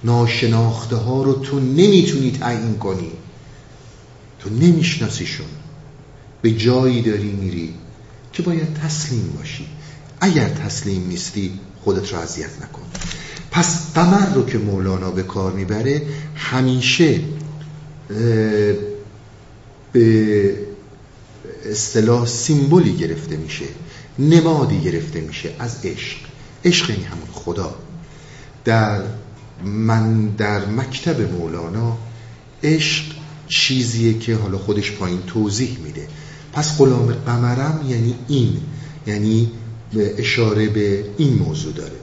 B: ناشناخته ها رو تو نمی‌تونی تعیین کنی. تو نمیشناسیشون. به جایی داری میری که باید تسلیم باشی. اگر تسلیم نیستی خودت رو اذیت نکن. پس قمر رو که مولانا به کار می‌بره همیشه به اصطلاح سیمبولی گرفته میشه. نمادی گرفته میشه از عشق. عشق یعنی همون خدا. در من در مکتب مولانا عشق چیزیه که حالا خودش پایین توضیح میده. پس غلام قمرم یعنی این یعنی اشاره به این موضوع داره.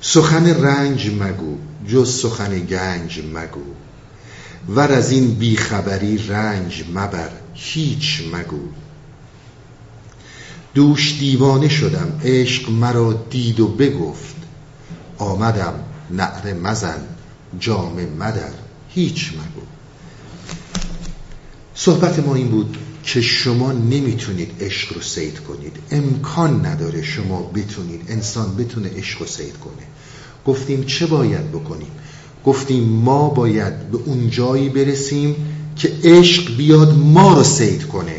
B: سخن رنج مگو جز سخن گنج مگو. ور از این بیخبری رنج مبر هیچ مگو. دوش دیوانه شدم عشق مرا دید و بگفت. آمدم نعره مزن جام مدر هیچ مگو. صحبت ما این بود که شما نمی‌تونید عشق رو سید کنید. امکان نداره شما بتونید انسان بتونه عشق رو سید کنه. گفتیم چه باید بکنیم؟ گفتیم ما باید به اون جایی برسیم که عشق بیاد ما رو سید کنه.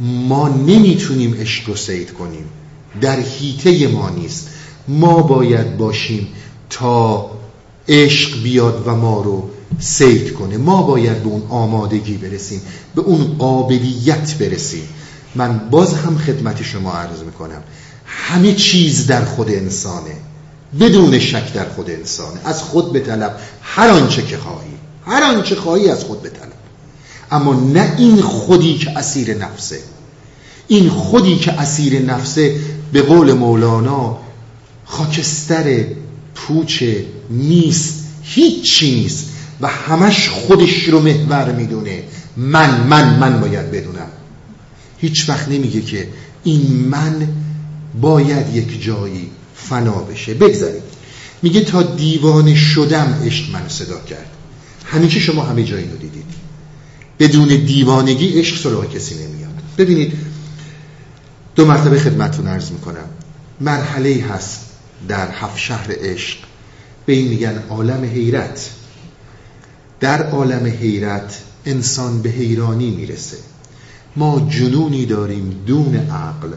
B: ما نمی‌تونیم عشق رو سید کنیم. در حیطه ما نیست. ما باید باشیم تا عشق بیاد و ما رو سید کنه. ما باید به اون آمادگی برسیم به اون قابلیت برسیم. من باز هم خدمت شما عرض می‌کنم. همه چیز در خود انسانه. بدون شک در خود انسانه. از خود بطلب هر آنچه که خواهی. هر آنچه خواهی از خود بطلب اما نه این خودی که اسیر نفسه. این خودی که اسیر نفسه به قول مولانا خاکستر پوچه نیست هیچی نیست و همش خودش رو محور می‌دونه. من من من باید بدونم. هیچ وقت نمیگه که این من باید یک جایی فنا بشه. بگذاریم. میگه تا دیوانه شدم عشق من صدا کرد. همیشه شما همه جایی رو دیدید. بدون دیوانگی عشق سراغ کسی نمیاد. ببینید دو مرتبه خدمتتون عرض می‌کنم. مرحله هست در هفت شهر عشق. به این میگن عالم حیرت. در عالم حیرت انسان به حیرانی می‌رسه. ما جنونی داریم دون عقل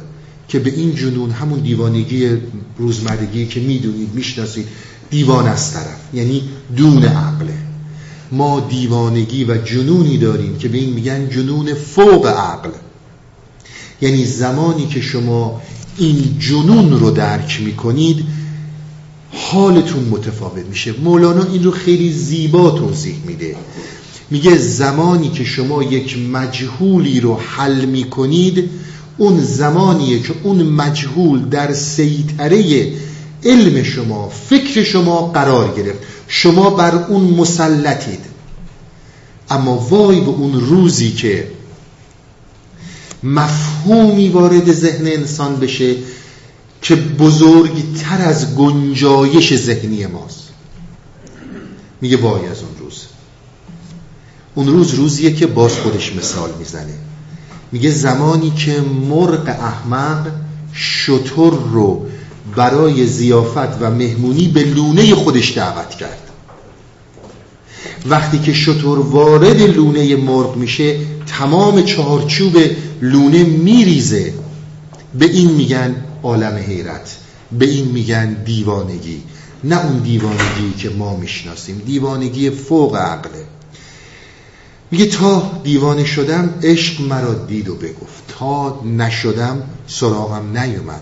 B: که به این جنون همون دیوانگی روزمرگی که می‌دونید می‌شناسید دیوان از طرف یعنی دون عقله. ما دیوانگی و جنونی داریم که به این میگن جنون فوق عقل. یعنی زمانی که شما این جنون رو درک می‌کنید حالتون متفاوت میشه. مولانا این رو خیلی زیبا توضیح میده. میگه زمانی که شما یک مجهولی رو حل می‌کنید اون زمانیه که اون مجهول در سیطره علم شما فکر شما قرار گرفت. شما بر اون مسلطید. اما وای به اون روزی که مفهومی وارد ذهن انسان بشه که بزرگتر از گنجایش ذهنی ماست. میگه وای از اون روز. اون روز روزیه که باز خودش مثال می‌زنه. میگه زمانی که مرغ احمق شطور رو برای زیافت و مهمونی به لونه خودش دعوت کرد. وقتی که شطور وارد لونه مرغ میشه تمام چهارچوب لونه میریزه. به این میگن عالم حیرت. به این میگن دیوانگی. نه اون دیوانگی که ما می‌شناسیم. دیوانگی فوق عقله میگه تا دیوانه شدم عشق مرا دید و بگفت. تا نشدم سراغم نیومد.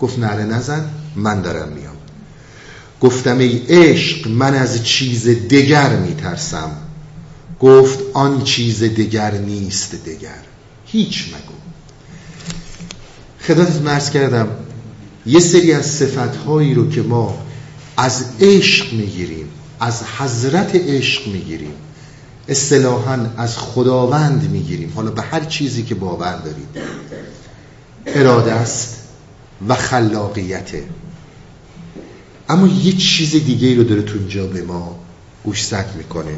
B: گفت نره نزن من دارم میام. گفتم ای عشق من از چیز دگر میترسم. گفت آن چیز دگر نیست دگر. هیچ مگو. خدمتت مرز کردم یه سری از صفتهایی رو که ما از عشق می‌گیریم از حضرت عشق می‌گیریم اصطلاحا از خداوند می‌گیریم. حالا به هر چیزی که باور دارید. اراده است و خلاقیته. اما یه چیز دیگه رو داره تو به ما گوشزد می‌کنه.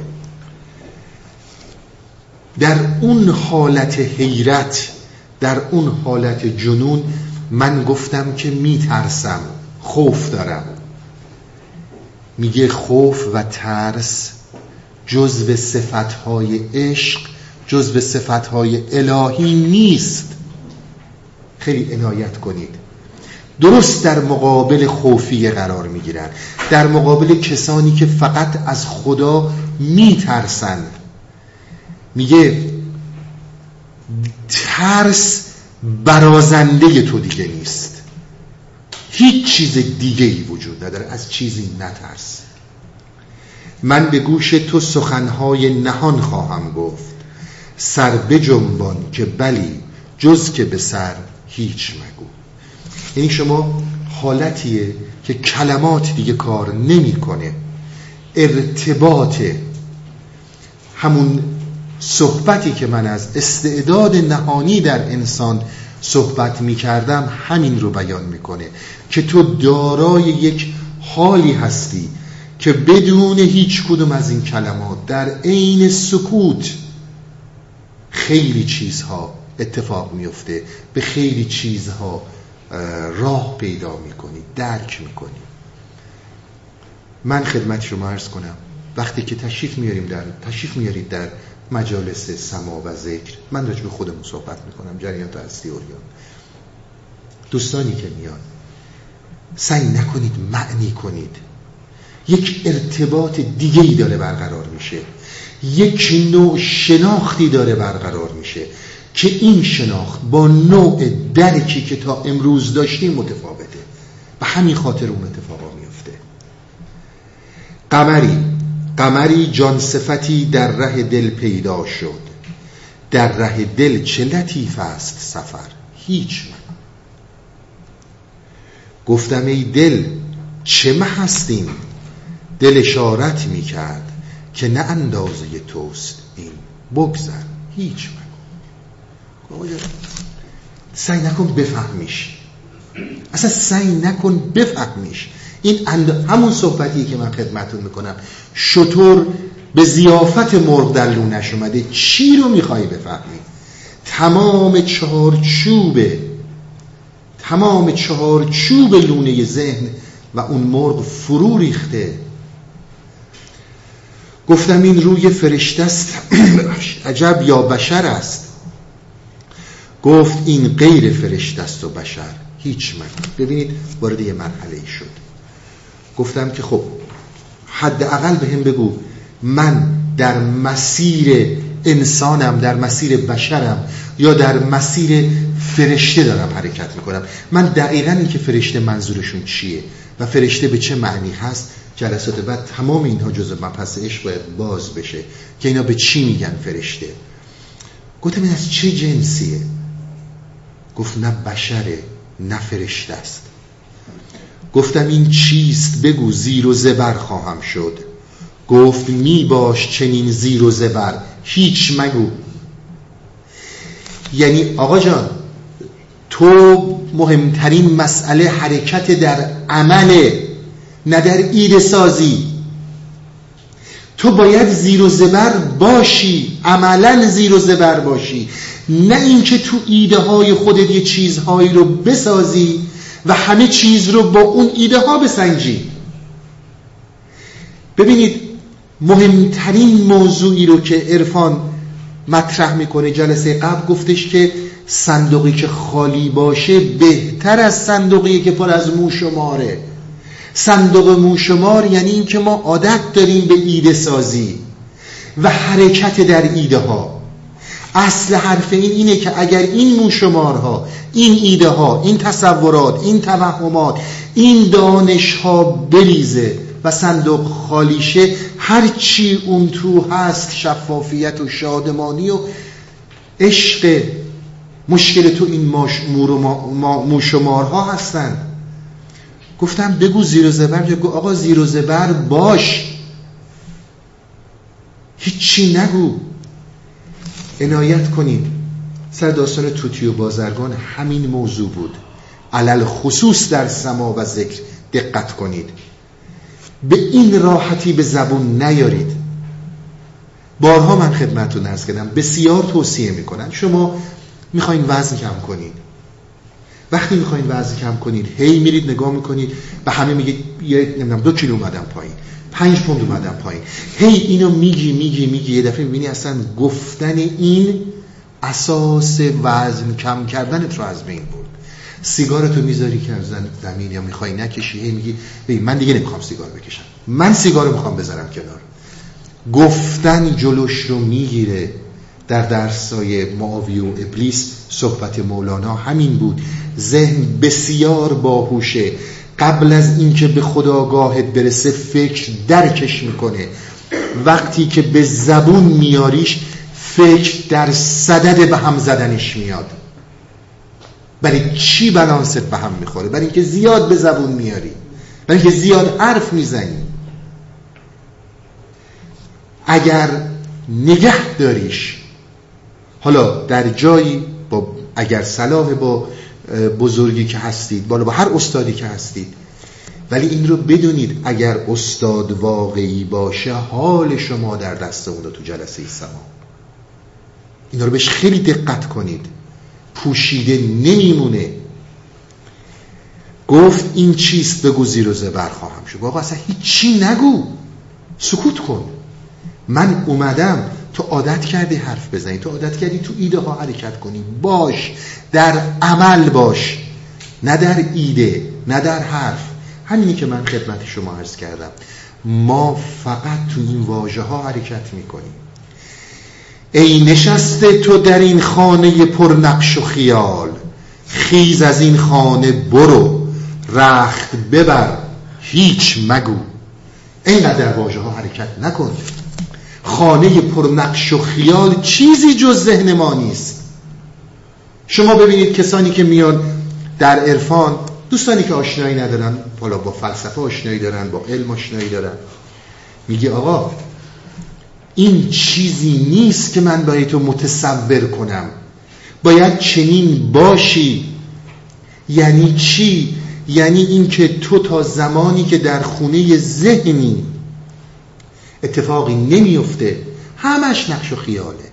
B: در اون حالت حیرت در اون حالت جنون من گفتم که میترسم خوف دارم. میگه خوف و ترس جزو صفتهای عشق جزو صفتهای الهی نیست. خیلی عنایت کنید. درست در مقابل خوفی قرار می‌گیرن. در مقابل کسانی که فقط از خدا میترسن. میگه ترس برازنده تو دیگه نیست. هیچ چیز دیگه ای وجود نداره. از چیزی نترس. من به گوش تو سخنهای نهان خواهم گفت. سر بجنبان که بلی جز که به سر هیچ مگو. یعنی شما حالتیه که کلمات دیگه کار نمی‌کنه. ارتباط همون صحبتی که من از استعداد نهانی در انسان صحبت می کردم همین رو بیان می‌کنه که تو دارای یک حالی هستی که بدون هیچ کدوم از این کلمات در عین سکوت خیلی چیزها اتفاق میفته به خیلی چیزها راه پیدا می‌کنی درک می‌کنی. من خدمت شما عرض کنم وقتی که تشریف میاریم در تشریف میارید در مجالس سما و ذکر. من راجع به خودمون صحبت می‌کنم. جریانات هستی اوریان. دوستانی که میان سعی نکنید معنی کنید. یک ارتباط دیگه ای داره برقرار میشه. یک نوع شناختی داره برقرار میشه که این شناخت با نوع درکی که تا امروز داشتیم متفاوته. به همین خاطر اون اتفاقا میفته قمری. قمری جان صفتی در ره دل پیدا شد. در ره دل چه لطیف است سفر؟ هیچ من. گفتم ای دل چه مه هستیم؟ دل اشارت می‌کرد که نه اندازه توست این. بگذر هیچ من. سعی نکن بفهمیش. اصلا سعی نکن بفهمیش. این همون صحبتی که من خدمتون می‌کنم. شطور به زیافت مرغ در لونش اومده چی رو می‌خوای بفهمی؟ تمام چهارچوب تمام چهارچوب لونه ذهن و اون مرغ فرو ریخته. گفتم این روی فرشته است. <coughs> عجب یا بشر است؟ گفت این غیر فرشته است و بشر. هیچ من ببینید وارد یه مرحله شد. گفتم که خب حداقل به هم بگو من در مسیر انسانم در مسیر بشرم یا در مسیر فرشته دارم حرکت می‌کنم؟ من دقیقا این که فرشته منظورشون چیه و فرشته به چه معنی هست جلسات بعد تمام اینها جزء مبحث عشق باید باز بشه که اینا به چی میگن فرشته. گفتم این از چه جنسیه؟ گفت نه بشره نه فرشته است. گفتم این چیست بگو زیر و زبر خواهم شد. گفت می باش چنین زیر و زبر هیچ مگو. یعنی آقا جان تو مهمترین مسئله حرکت در عمله نه در ایده سازی. تو باید زیر و زبر باشی عملا زیر و زبر باشی. نه اینکه تو ایده های خودت یه چیزهایی رو بسازی و همه چیز رو با اون ایده ها بسنجی ببینید مهمترین موضوعی رو که عرفان مطرح می‌کنه جلسه قبل گفتش که صندوقی که خالی باشه بهتر از صندوقی که پر از موشماره. صندوق موشمار یعنی اینکه ما عادت داریم به ایده سازی و حرکت در ایده ها. اصل حرف این اینه که اگر این موشمارها این ایده ها این تصورات این توهمات این دانش ها بریزه و صندوق خالیشه هر چی اون تو هست شفافیت و شادمانی و عشق مشکل تو این موشمارها هستن. گفتم بگو زیر و زبر بگو آقا زیر و زبر باش. هیچی نگو. عنایت کنید سر داستان توتی و بازرگان همین موضوع بود. علل خصوص در سما و ذکر دقت کنید. به این راحتی به زبون نیارید. بارها من خدمتتون ارز کردم بسیار توصیه می‌کنن شما می‌خواین وزن کم کنید. وقتی می‌خواین وزن کم کنید هی میرید نگاه می‌کنید به همه میگید یه نمی‌دونم دو کیلو اومدم پایین. پنج پوند اومدم پایین. هی اینو میگی میگی میگی. یه دفعه می‌بینی اصلا گفتن این اساس وزن کم کردنت رو از بین برد. سیگارتو می‌ذاری که از زمین یا می‌خوای نکشی. هی میگی ببین من دیگه نمی‌خوام سیگار بکشم. من سیگار رو می‌خوام بذارم کنار. گفتن جلوش رو می‌گیره در درسای معاوی و ابلیس. صحبت مولانا همین بود. ذهن بسیار باهوشه. قبل از اینکه به خداگاهت برسه فکر درکش می‌کنه. وقتی که به زبون میاریش فکر در صدد به هم زدنش میاد. برای چی بلانست به هم می‌خوره؟ برای اینکه زیاد به زبون میاری. برای اینکه زیاد حرف می‌زنی. اگر نگه داریش حالا در جایی با اگر صلاح با بزرگی که هستید بالا با هر استادی که هستید. ولی این رو بدونید اگر استاد واقعی باشه حال شما در دست اون تو جلسه سما. اینا رو بهش خیلی دقت کنید. پوشیده نمیمونه. گفت این چیست؟ بگو زیر و زبر خواهم شد. آقا اصلا هیچی نگو. سکوت کن. من اومدم تو عادت کردی حرف بزنی تو عادت کردی تو ایده ها حرکت کنی. باش در عمل باش. نه در ایده نه در حرف. همینی که من خدمت شما عرض کردم. ما فقط تو این واژه ها حرکت می‌کنیم. ای نشسته تو در این خانه پر نقش و خیال. خیز از این خانه برو. رخت ببر. هیچ مگو. اینقدر واژه ها حرکت نکن. خانه پر نقش و خیال چیزی جز ذهن ما نیست. شما ببینید کسانی که میان در عرفان دوستانی که آشنایی ندارن حالا با فلسفه آشنایی دارن با علم آشنایی دارن. میگه آقا این چیزی نیست که من باید تو متصور کنم. باید چنین باشی. یعنی چی؟ یعنی اینکه تو تا زمانی که در خونه ذهنی اتفاقی نمیفته همش نقش و خیاله.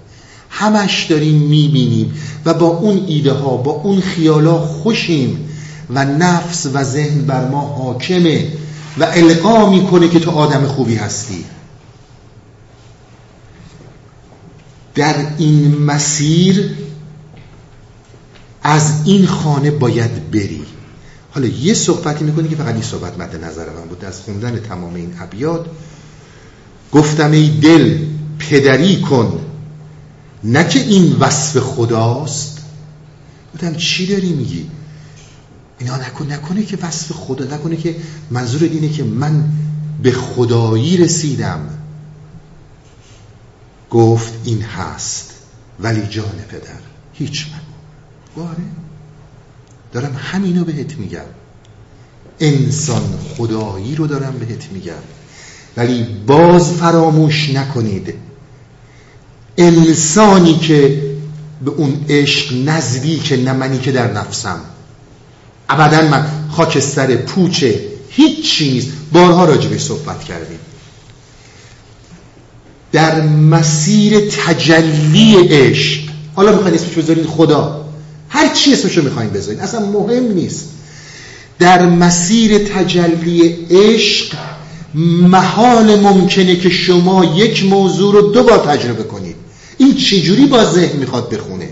B: همش داریم می‌بینیم و با اون ایده ها با اون خیالا خوشیم و نفس و ذهن بر ما حاکمه و القا می‌کنه که تو آدم خوبی هستی. در این مسیر از این خانه باید بری. حالا یه صحبتی می‌کنی که فقط این صحبت مد نظر من بود. از خوندن تمام این ابیات گفتم ای دل پدری کن. نه که این وصف خداست. گفتم چی داری میگی؟ اینا نکن نکنه که وصف خدا نکنه که منظور اینه که من به خدایی رسیدم. گفت این هست ولی جان پدر هیچ من باره دارم همینو بهت میگم. انسان خدایی رو دارم بهت میگم. ولی باز فراموش نکنید. انسانی که به اون عشق نزدیک نه منی که در نفسم. ابدا من خاکستر پوچه هیچ نیست بارها راجبش صحبت کردیم. در مسیر تجلی عشق. حالا می‌خواین اسمش بذارید خدا. هر چی اسمشو می‌خواین بذارید اصلا مهم نیست. در مسیر تجلی عشق محال ممکنه که شما یک موضوع رو دو بار تجربه کنید. این چجوری با ذهن می‌خواد بخونه؟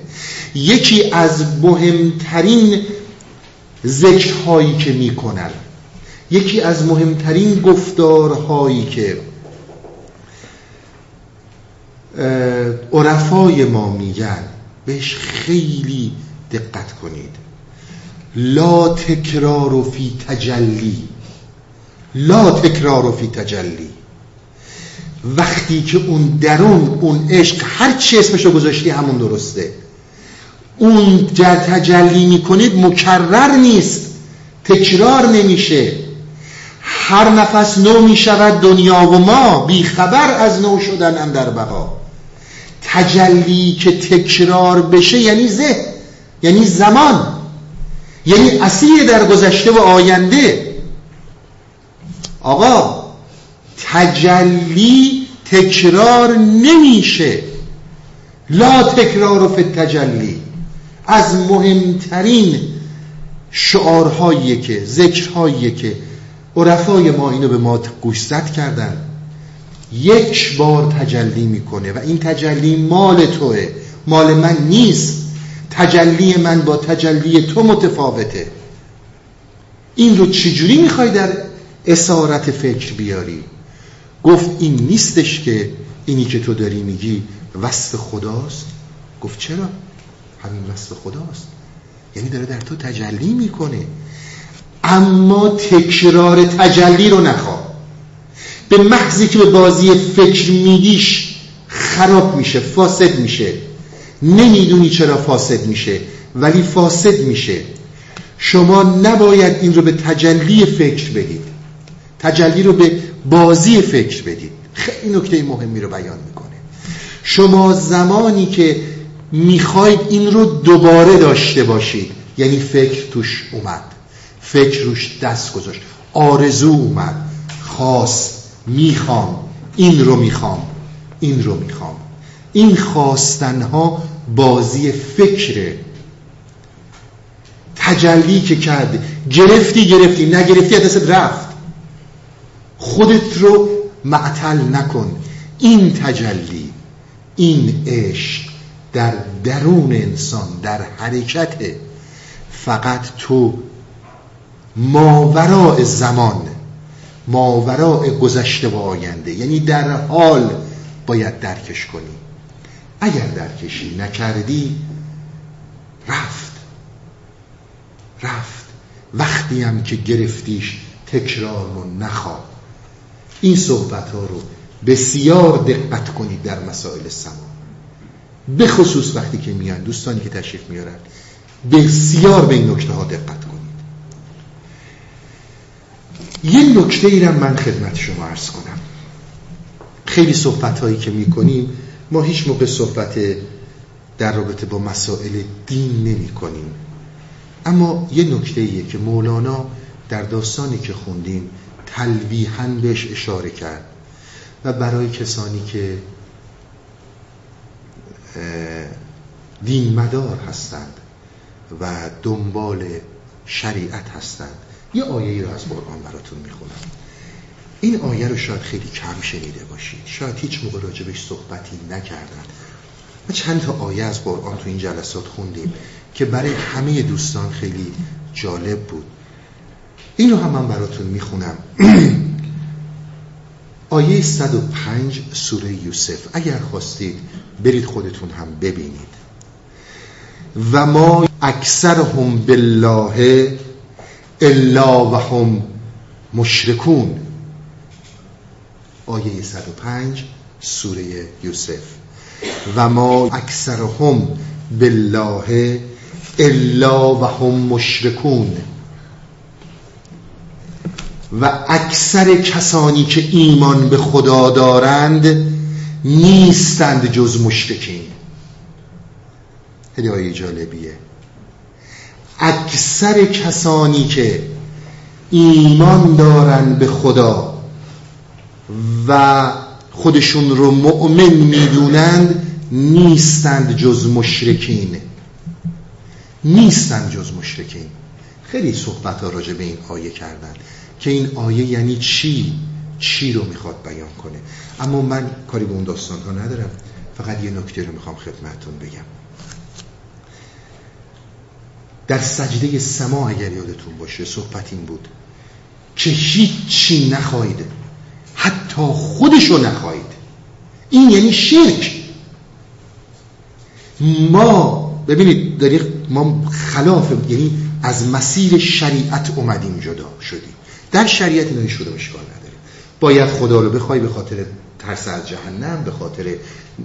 B: یکی از مهمترین ذکرهایی که می‌کنن. یکی از مهمترین گفتارهایی که عرفای ما میگن بهش خیلی دقت کنید. لا تکرار فی تجلی. لا تکرار فی تجلی. وقتی که اون درون اون عشق هر چی اسمشو گذاشتی همون درسته. اون جر تجلی می‌کنید مکرر نیست تکرار نمیشه. هر نفس نو می‌شود دنیا و ما بیخبر از نو شدن در بقا. تجلی که تکرار بشه یعنی ذهن یعنی زمان یعنی اسیر در گذشته و آینده. آقا تجلی تکرار نمیشه. لا تکرار فی تجلی از مهمترین شعارهایی که ذکرهایی که عرفای ما اینو به ما گوشزد کردن. یک بار تجلی می‌کنه و این تجلی مال توه. مال من نیست. تجلی من با تجلی تو متفاوته. این رو چجوری می‌خوای در اسارت فکر بیاری. گفت این نیستش که اینی که تو داری میگی وصف خداست. گفت چرا؟ همین وصف خداست. یعنی داره در تو تجلی می‌کنه. اما تکرار تجلی رو نخواه. به محضی که به بازی فکر میگیش خراب میشه فاسد میشه. نمی‌دونی چرا فاسد میشه ولی فاسد میشه. شما نباید این رو به تجلی فکر بدید. تجلی رو به بازی فکر بدید. خیلی نکته مهمی رو بیان می‌کنه. شما زمانی که می‌خواید این رو دوباره داشته باشید یعنی فکر توش اومد فکر روش دست گذاشت آرزو اومد خواست می‌خوام این رو می‌خوام این رو می‌خوام. این خواستنها بازی فکره تجلی که کرده گرفتی گرفتی نگرفتی دست رفت. خودت رو معطل نکن. این تجلی این عشق در درون انسان در حرکت فقط تو. ماوراء زمان ماوراء گذشته و آینده. یعنی در حال باید درکش کنی. اگر درکشی نکردی رفت. رفت. وقتی هم که گرفتیش تکرار رو این صحبت ها رو بسیار دقت کنید در مسائل سما. به خصوص وقتی که میان دوستانی که تشریف میارن بسیار به این نکته ها دقت کنید. یه نکته ای من خدمت شما عرض کنم. خیلی صحبت هایی که می‌کنیم ما هیچ موقع صحبت در رابطه با مسائل دین نمی کنیم. اما یه نکته ایه که مولانا در داستانی که خوندیم تلویحا بهش اشاره کرد. و برای کسانی که دین مدار هستند و دنبال شریعت هستند. یه آیه ای رو از قرآن براتون می‌خونم. این آیه رو شاید خیلی کم شنیده باشید. شاید هیچ موقع راجبش صحبتی نکردن. و چند تا آیه از قرآن تو این جلسات خوندیم که برای همه دوستان خیلی جالب بود. این رو هم من براتون می‌خونم. <clears throat> آیه 105 سوره یوسف. اگر خواستید برید خودتون هم ببینید. و ما اکثر هم بالله الا و هم مشرکون. آیه 105 سوره یوسف. و ما اکثر هم بالله الا و هم مشرکون. و اکثر کسانی که ایمان به خدا دارند نیستند جز مشرکین. آیه جالبیه. اکثر کسانی که ایمان دارند به خدا و خودشون رو مؤمن می‌دونند نیستند جز مشرکین. نیستند جز مشرکین. خیلی صحبت ها راجع به این آیه کردن. که این آیه یعنی چی؟ چی رو می‌خواد بیان کنه؟ اما من کاری به اون داستان ها ندارم. فقط یه نکته رو می‌خوام خدمتتون بگم. در سجده سما اگر یادتون باشه صحبت این بود که هیچی نخواهید حتی خودشو نخواهید. این یعنی شرک. ما ببینید داریم ما خلاف یعنی از مسیر شریعت اومدیم جدا شدیم. در شریعت اینا شده اشکال نداره. باید خدا رو بخوای به خاطر ترس از جهنم به خاطر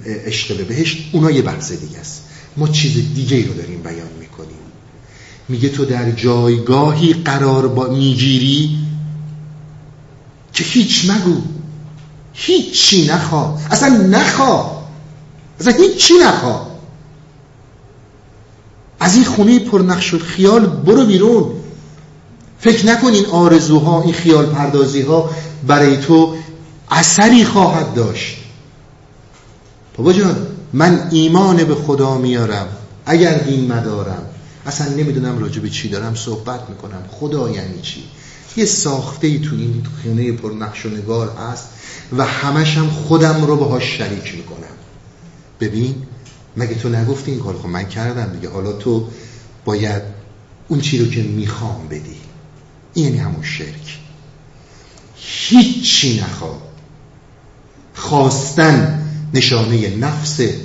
B: عشق به بهشت اونا یه بحث دیگه است. ما چیز دیگه رو داریم بیان می‌کنیم. میگه تو در جایگاهی قرار با می‌گیری؟ که هیچ مگو. هیچی نخوا. اصلا نخوا. اصلا هیچی نخوا. از این خونه پرنقش و خیال برو بیرون. فکر نکن این آرزوها این خیال پردازی ها برای تو اثری خواهد داشت. بابا جان من ایمان به خدا میارم. اگر دین مدارم اصلا نمی‌دونم راجع به چی دارم صحبت می‌کنم. خدا یعنی چی؟ یه ساخته ای تو این خونه پر نقش و نگار هست و همش هم خودم رو باهاش شریک می‌کنم. ببین مگه تو نگفتی این کار خب من کردم دیگه. حالا تو باید اون چی رو که می‌خوام بدی. این همون شرک. هیچی نخوا خواستن نشانه نفسه.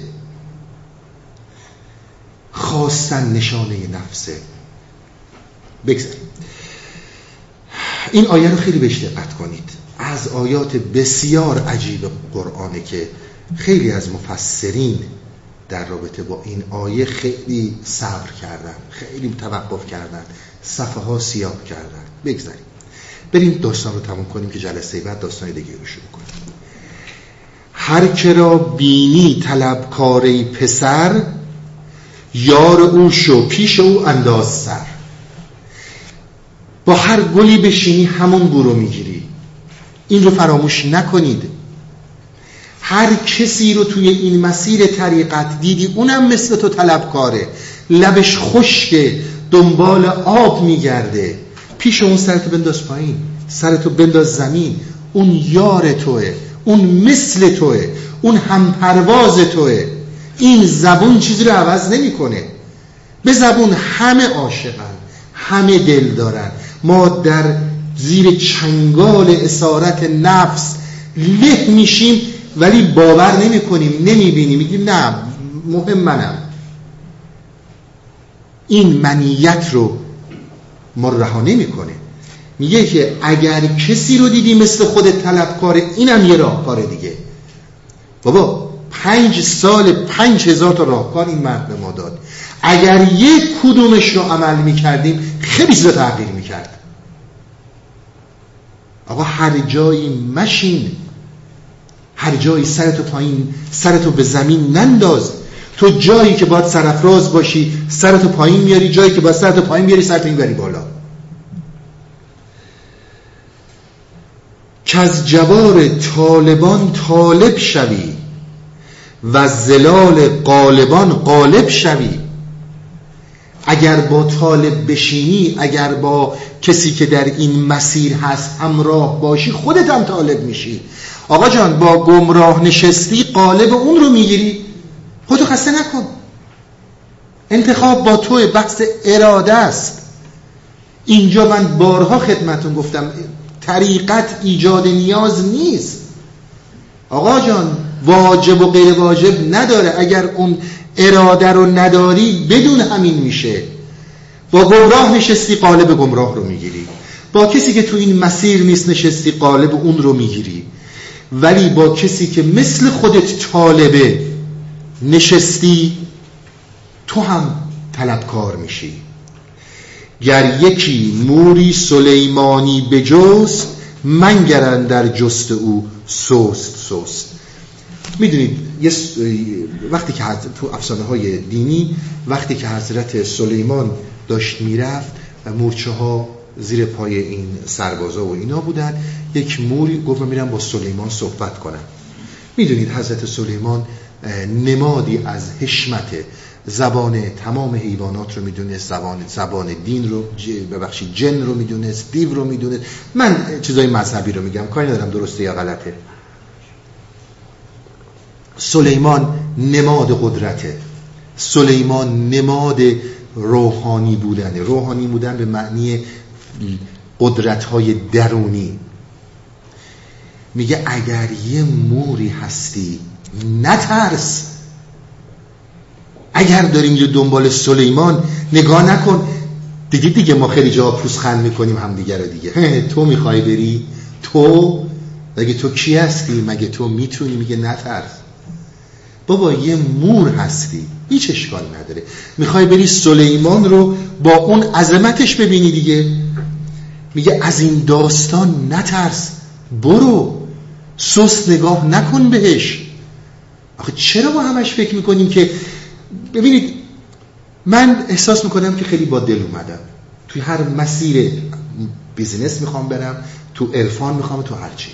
B: خواستن نشانه نفسه. بگذاریم این آیه رو خیلی بهش دقت کنید. از آیات بسیار عجیب قرآنه که خیلی از مفسرین در رابطه با این آیه خیلی صبر کردن خیلی توقف کردن. صفحه ها سیاه کردن. بگذاریم. بریم داستان رو تموم کنیم که جلسه بعد داستان دیگه رو شروع کنیم. هر را بینی طلبکاری پسر یار او شو پیش او انداز سر. با هر گلی بشینی همون برو می‌گیری. این رو فراموش نکنید. هر کسی رو توی این مسیر طریقت دیدی اونم مثل تو طلبکاره لبش خشکه دنبال آب میگرده. پیش اون سرتو بنداز پایین. سرتو بنداز زمین. اون یار توه. اون مثل توه. اون همپرواز توه. این زبون چیزی رو عوض نمی‌کنه. به زبون همه عاشقن. همه دل دارن. ما در زیر چنگال اسارت نفس له میشیم ولی باور نمی کنیم نمی بینیم میگیم نه مهم منم. این منیت رو ما رها نمی‌کنه میگه که اگر کسی رو دیدی مثل خود طلبکاره اینم یه راهکار دیگه. بابا پنج سال پنج هزار تا راهکار این مرد به ما داد. اگر یک کدومش رو عمل می‌کردیم خیلی زیاد تغییر می‌کرد. آقا هر جایی مشین هر جایی سرتو پایین سرتو به زمین ننداز. تو جایی که باید سرفراز باشی سرتو پایین میاری. جایی که باید سرتو پایین میاری سرتو این بالا. که از جوار طالبان طالب شوی و زلال قالبان قالب شوی. اگر با طالب بشینی اگر با کسی که در این مسیر هست همراه باشی خودت هم طالب میشی. آقا جان با گمراه نشستی قالب اون رو می‌گیری. خودتو خسته نکن. انتخاب با تو بحث اراده است. اینجا من بارها خدمتون گفتم طریقت ایجاد نیاز نیست. آقا جان واجب و غیر واجب نداره. اگر اون اراده رو نداری بدون همین میشه. با گمراه نشستی قالب گمراه رو می‌گیری. با کسی که تو این مسیر نیست نشستی قالب اون رو می‌گیری. ولی با کسی که مثل خودت طالبه نشستی تو هم طلبکار میشی. گر یکی موری سلیمانی بجست منگرن در جست او سوست سوست می‌دونید وقتی که تو افسانه های دینی وقتی که حضرت سلیمان داشت می‌رفت و مورچه ها زیر پای این سربازا و اینا بودن یک موری گفت میرم با سلیمان صحبت کنم. می‌دونید حضرت سلیمان نمادی از حشمت زبان تمام حیوانات رو می‌دونست زبان زبان دین رو ببخشید جن رو می‌دونست دیو رو می‌دونست. من چیزای مذهبی رو میگم کاری ندارم درسته یا غلطه. سلیمان نماد قدرته. سلیمان نماد روحانی بودنه. روحانی بودن به معنی قدرت های درونی. میگه اگر یه موری هستی نترس. اگر داریم یه دنبال سلیمان نگاه نکن. دیگه دیگه ما خیلی جا پوزخند می‌کنیم همدیگه رو دیگه. تو می‌خوای بری؟ تو؟ مگه تو کی هستی؟ مگه تو می‌تونی؟ میگه نترس. بابا یه مور هستی. هیچ اشکال نداره. می‌خوای بری سلیمان رو با اون عظمتش ببینی دیگه. میگه از این داستان نترس. برو. سست نگاه نکن بهش. آخه چرا با همش فکر می‌کنیم که ببینید من احساس می‌کنم که خیلی با دل اومدم. توی هر مسیر بیزینس می‌خوام برم تو عرفان می‌خوام تو هرچی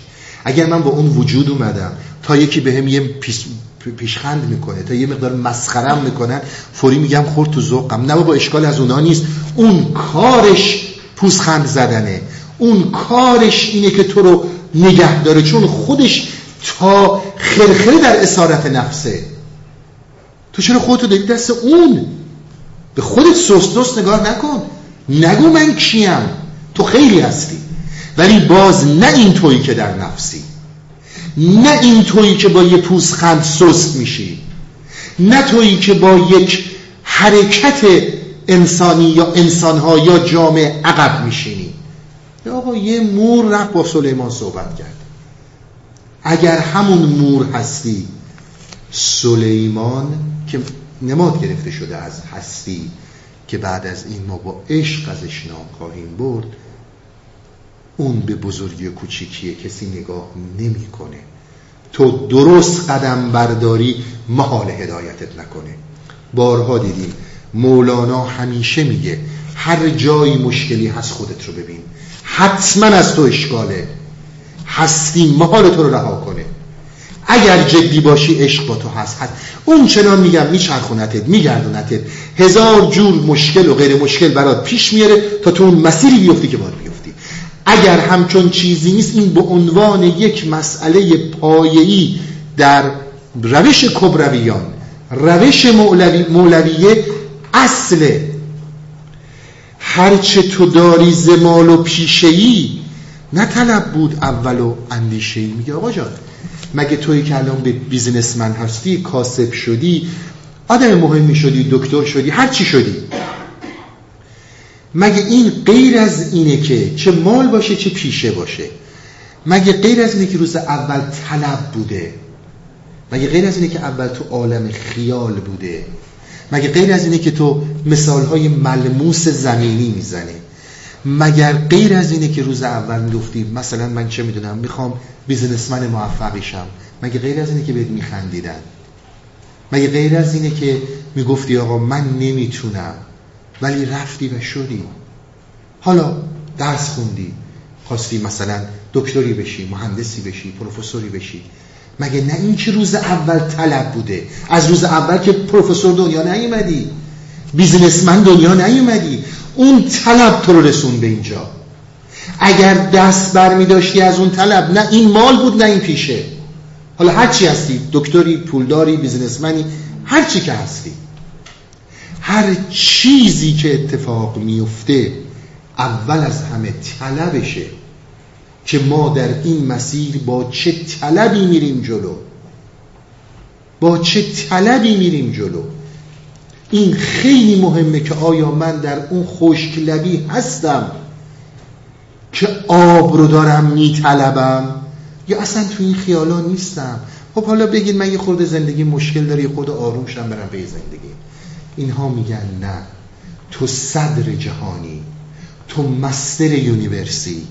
B: اگر من با اون وجود اومدم تا یکی به هم یه پیشخند می‌کنه تا یه مقدار مسخرم می‌کنن فوری میگم خورد تو ذوقم نه با اشکال از اونا نیست. اون کارش پوزخند زدنه. اون کارش اینه که تو رو نگه داره. چون خودش تا خرخره در اسارت نفسه. تو چرا خودتو داری دست اون؟ به خودت سست نگاه نکن. نگو من کیم. تو خیلی هستی. ولی باز نه این تویی که در نفسی. نه این تویی که با یه پوزخند سست میشی. نه تویی که با یک حرکت انسانی یا انسانها یا جامعه عقب میشینی. آقا یه مور رفت با سلیمان صحبت کرد. اگر همون مور هستی سلیمان که نماد گرفته شده از هستی که بعد از این ما با عشق ازش نام برد اون به بزرگی و کوچیکی کسی نگاه نمی‌کنه. تو درست قدم برداری محال هدایتت نکنه. بارها دیدیم مولانا همیشه میگه هر جایی مشکلی هست خودت رو ببین. حتما از تو اشکاله. هستی محال تو رو رها کنه. اگر جدی باشی عشق با تو هست. هست. اون چنان میگم میچرخونتت میگردونتت. هزار جور مشکل و غیر مشکل برات پیش میاره تا تو اون مسیری بیفتی که باید بیفتی. اگر همچون چیزی نیست این به عنوان یک مسئله پایه‌ای در روش کبرویان روش مولوی مولویه اصله. هرچه تو داری زمال و پیشهی نه طلب بود اول و اندیشه میگه آقا جان مگه توی که الان به بیزنسمن هستی کاسب شدی آدم مهمی شدی دکتر شدی هر چی شدی. مگه این غیر از اینه که چه مال باشه چه پیشه باشه. مگه غیر از اینه که روز اول طلب بوده. مگه غیر از اینه که اول تو عالم خیال بوده. مگه غیر از اینه که تو مثالهای ملموس زمینی می‌زنه مگر غیر از اینه که روز اول می‌گفتی مثلا من چه می‌دونم می‌خوام بیزنسمن موفقی شم مگه غیر از اینه که بهت میخندیدن؟ مگه غیر از اینه که می‌گفتی آقا من نمی‌تونم ولی رفتی و شدی. حالا درس خوندی خواستی مثلا دکتری بشی مهندسی بشی پروفسوری بشی. مگه نه این که روز اول طلب بوده؟ از روز اول که پروفسور دنیا نیومدی. بیزنسمن دنیا نیومدی. اون طلب تو رو رسون به اینجا. اگر دست بر می داشتی از اون طلب نه این مال بود نه این پیشه. حالا هر چی هستی دکتری پولداری بیزنسمنی هر چی که هستی. هر چیزی که اتفاق میفته اول از همه طلبشه که ما در این مسیر با چه طلبی میریم جلو؟ با چه طلبی میریم جلو؟ این خیلی مهمه که آیا من در اون خشک لبی هستم که آب رو دارم میطلبم؟ یا اصلا تو این خیالا نیستم؟ خب حالا بگید من یه خورده زندگی مشکل داری خود آرومشم برم به زندگی. اینها میگن نه. تو صدر جهانی تو مستر یونیورسی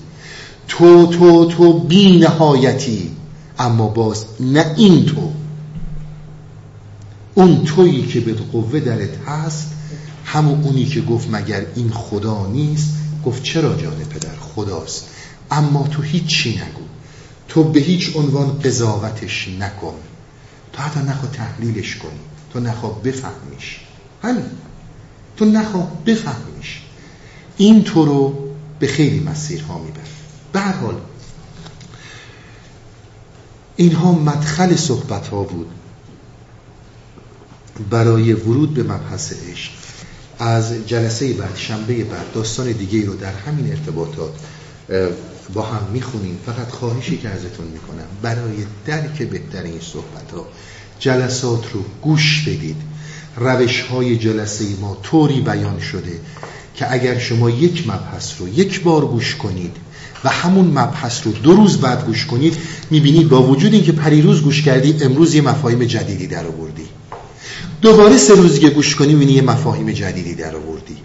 B: تو تو تو بی نهایتی اما باز نه این تو. اون تویی که به قوه درت هست همون اونی که گفت مگر این خدا نیست گفت چرا جان پدر خداست؟ اما تو هیچی نگو. تو به هیچ عنوان قضاوتش نکن. تو حتی نخوا تحلیلش کنی. تو نخوا بفهمیش. همین تو نخوا بفهمیش. این تو رو به خیلی مسیرها میبر به هر حال اینها مدخل صحبت ها بود. برای ورود به مبحث عشق. از جلسه بعد شنبه بعد داستان دیگه رو در همین ارتباطات با هم می‌خونیم. فقط خواهشی که ازتون می‌کنم برای درک بهتر این صحبت ها جلسات رو گوش بدید. روش های جلسه ما طوری بیان شده که اگر شما یک مبحث رو یک بار گوش کنید و همون مبحث رو دو روز بعد گوش کنید می‌بینید با وجود اینکه پریروز گوش کردی امروز یه مفاهیم جدیدی در آوردی. دوباره سه روز که گوش کنی می‌بینی یه مفاهیم جدیدی در آوردی.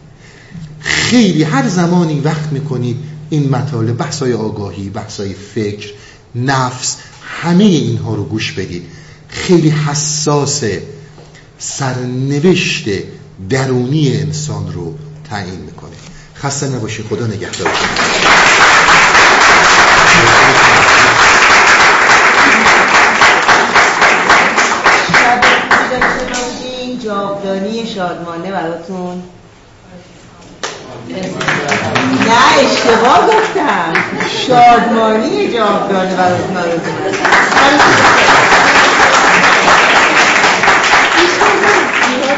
B: خیلی هر زمانی وقت می‌کنید این مطالب بحثای آگاهی بحثای فکر نفس همه اینها رو گوش بدید خیلی حساس سرنوشت درونی انسان رو تعیین می‌کنه. خسته نباشی خدا نگهدار.
A: جاودانی شادمانه براتون. نه اشتباه گفتم. شادمانی جاودانه براتون براتون.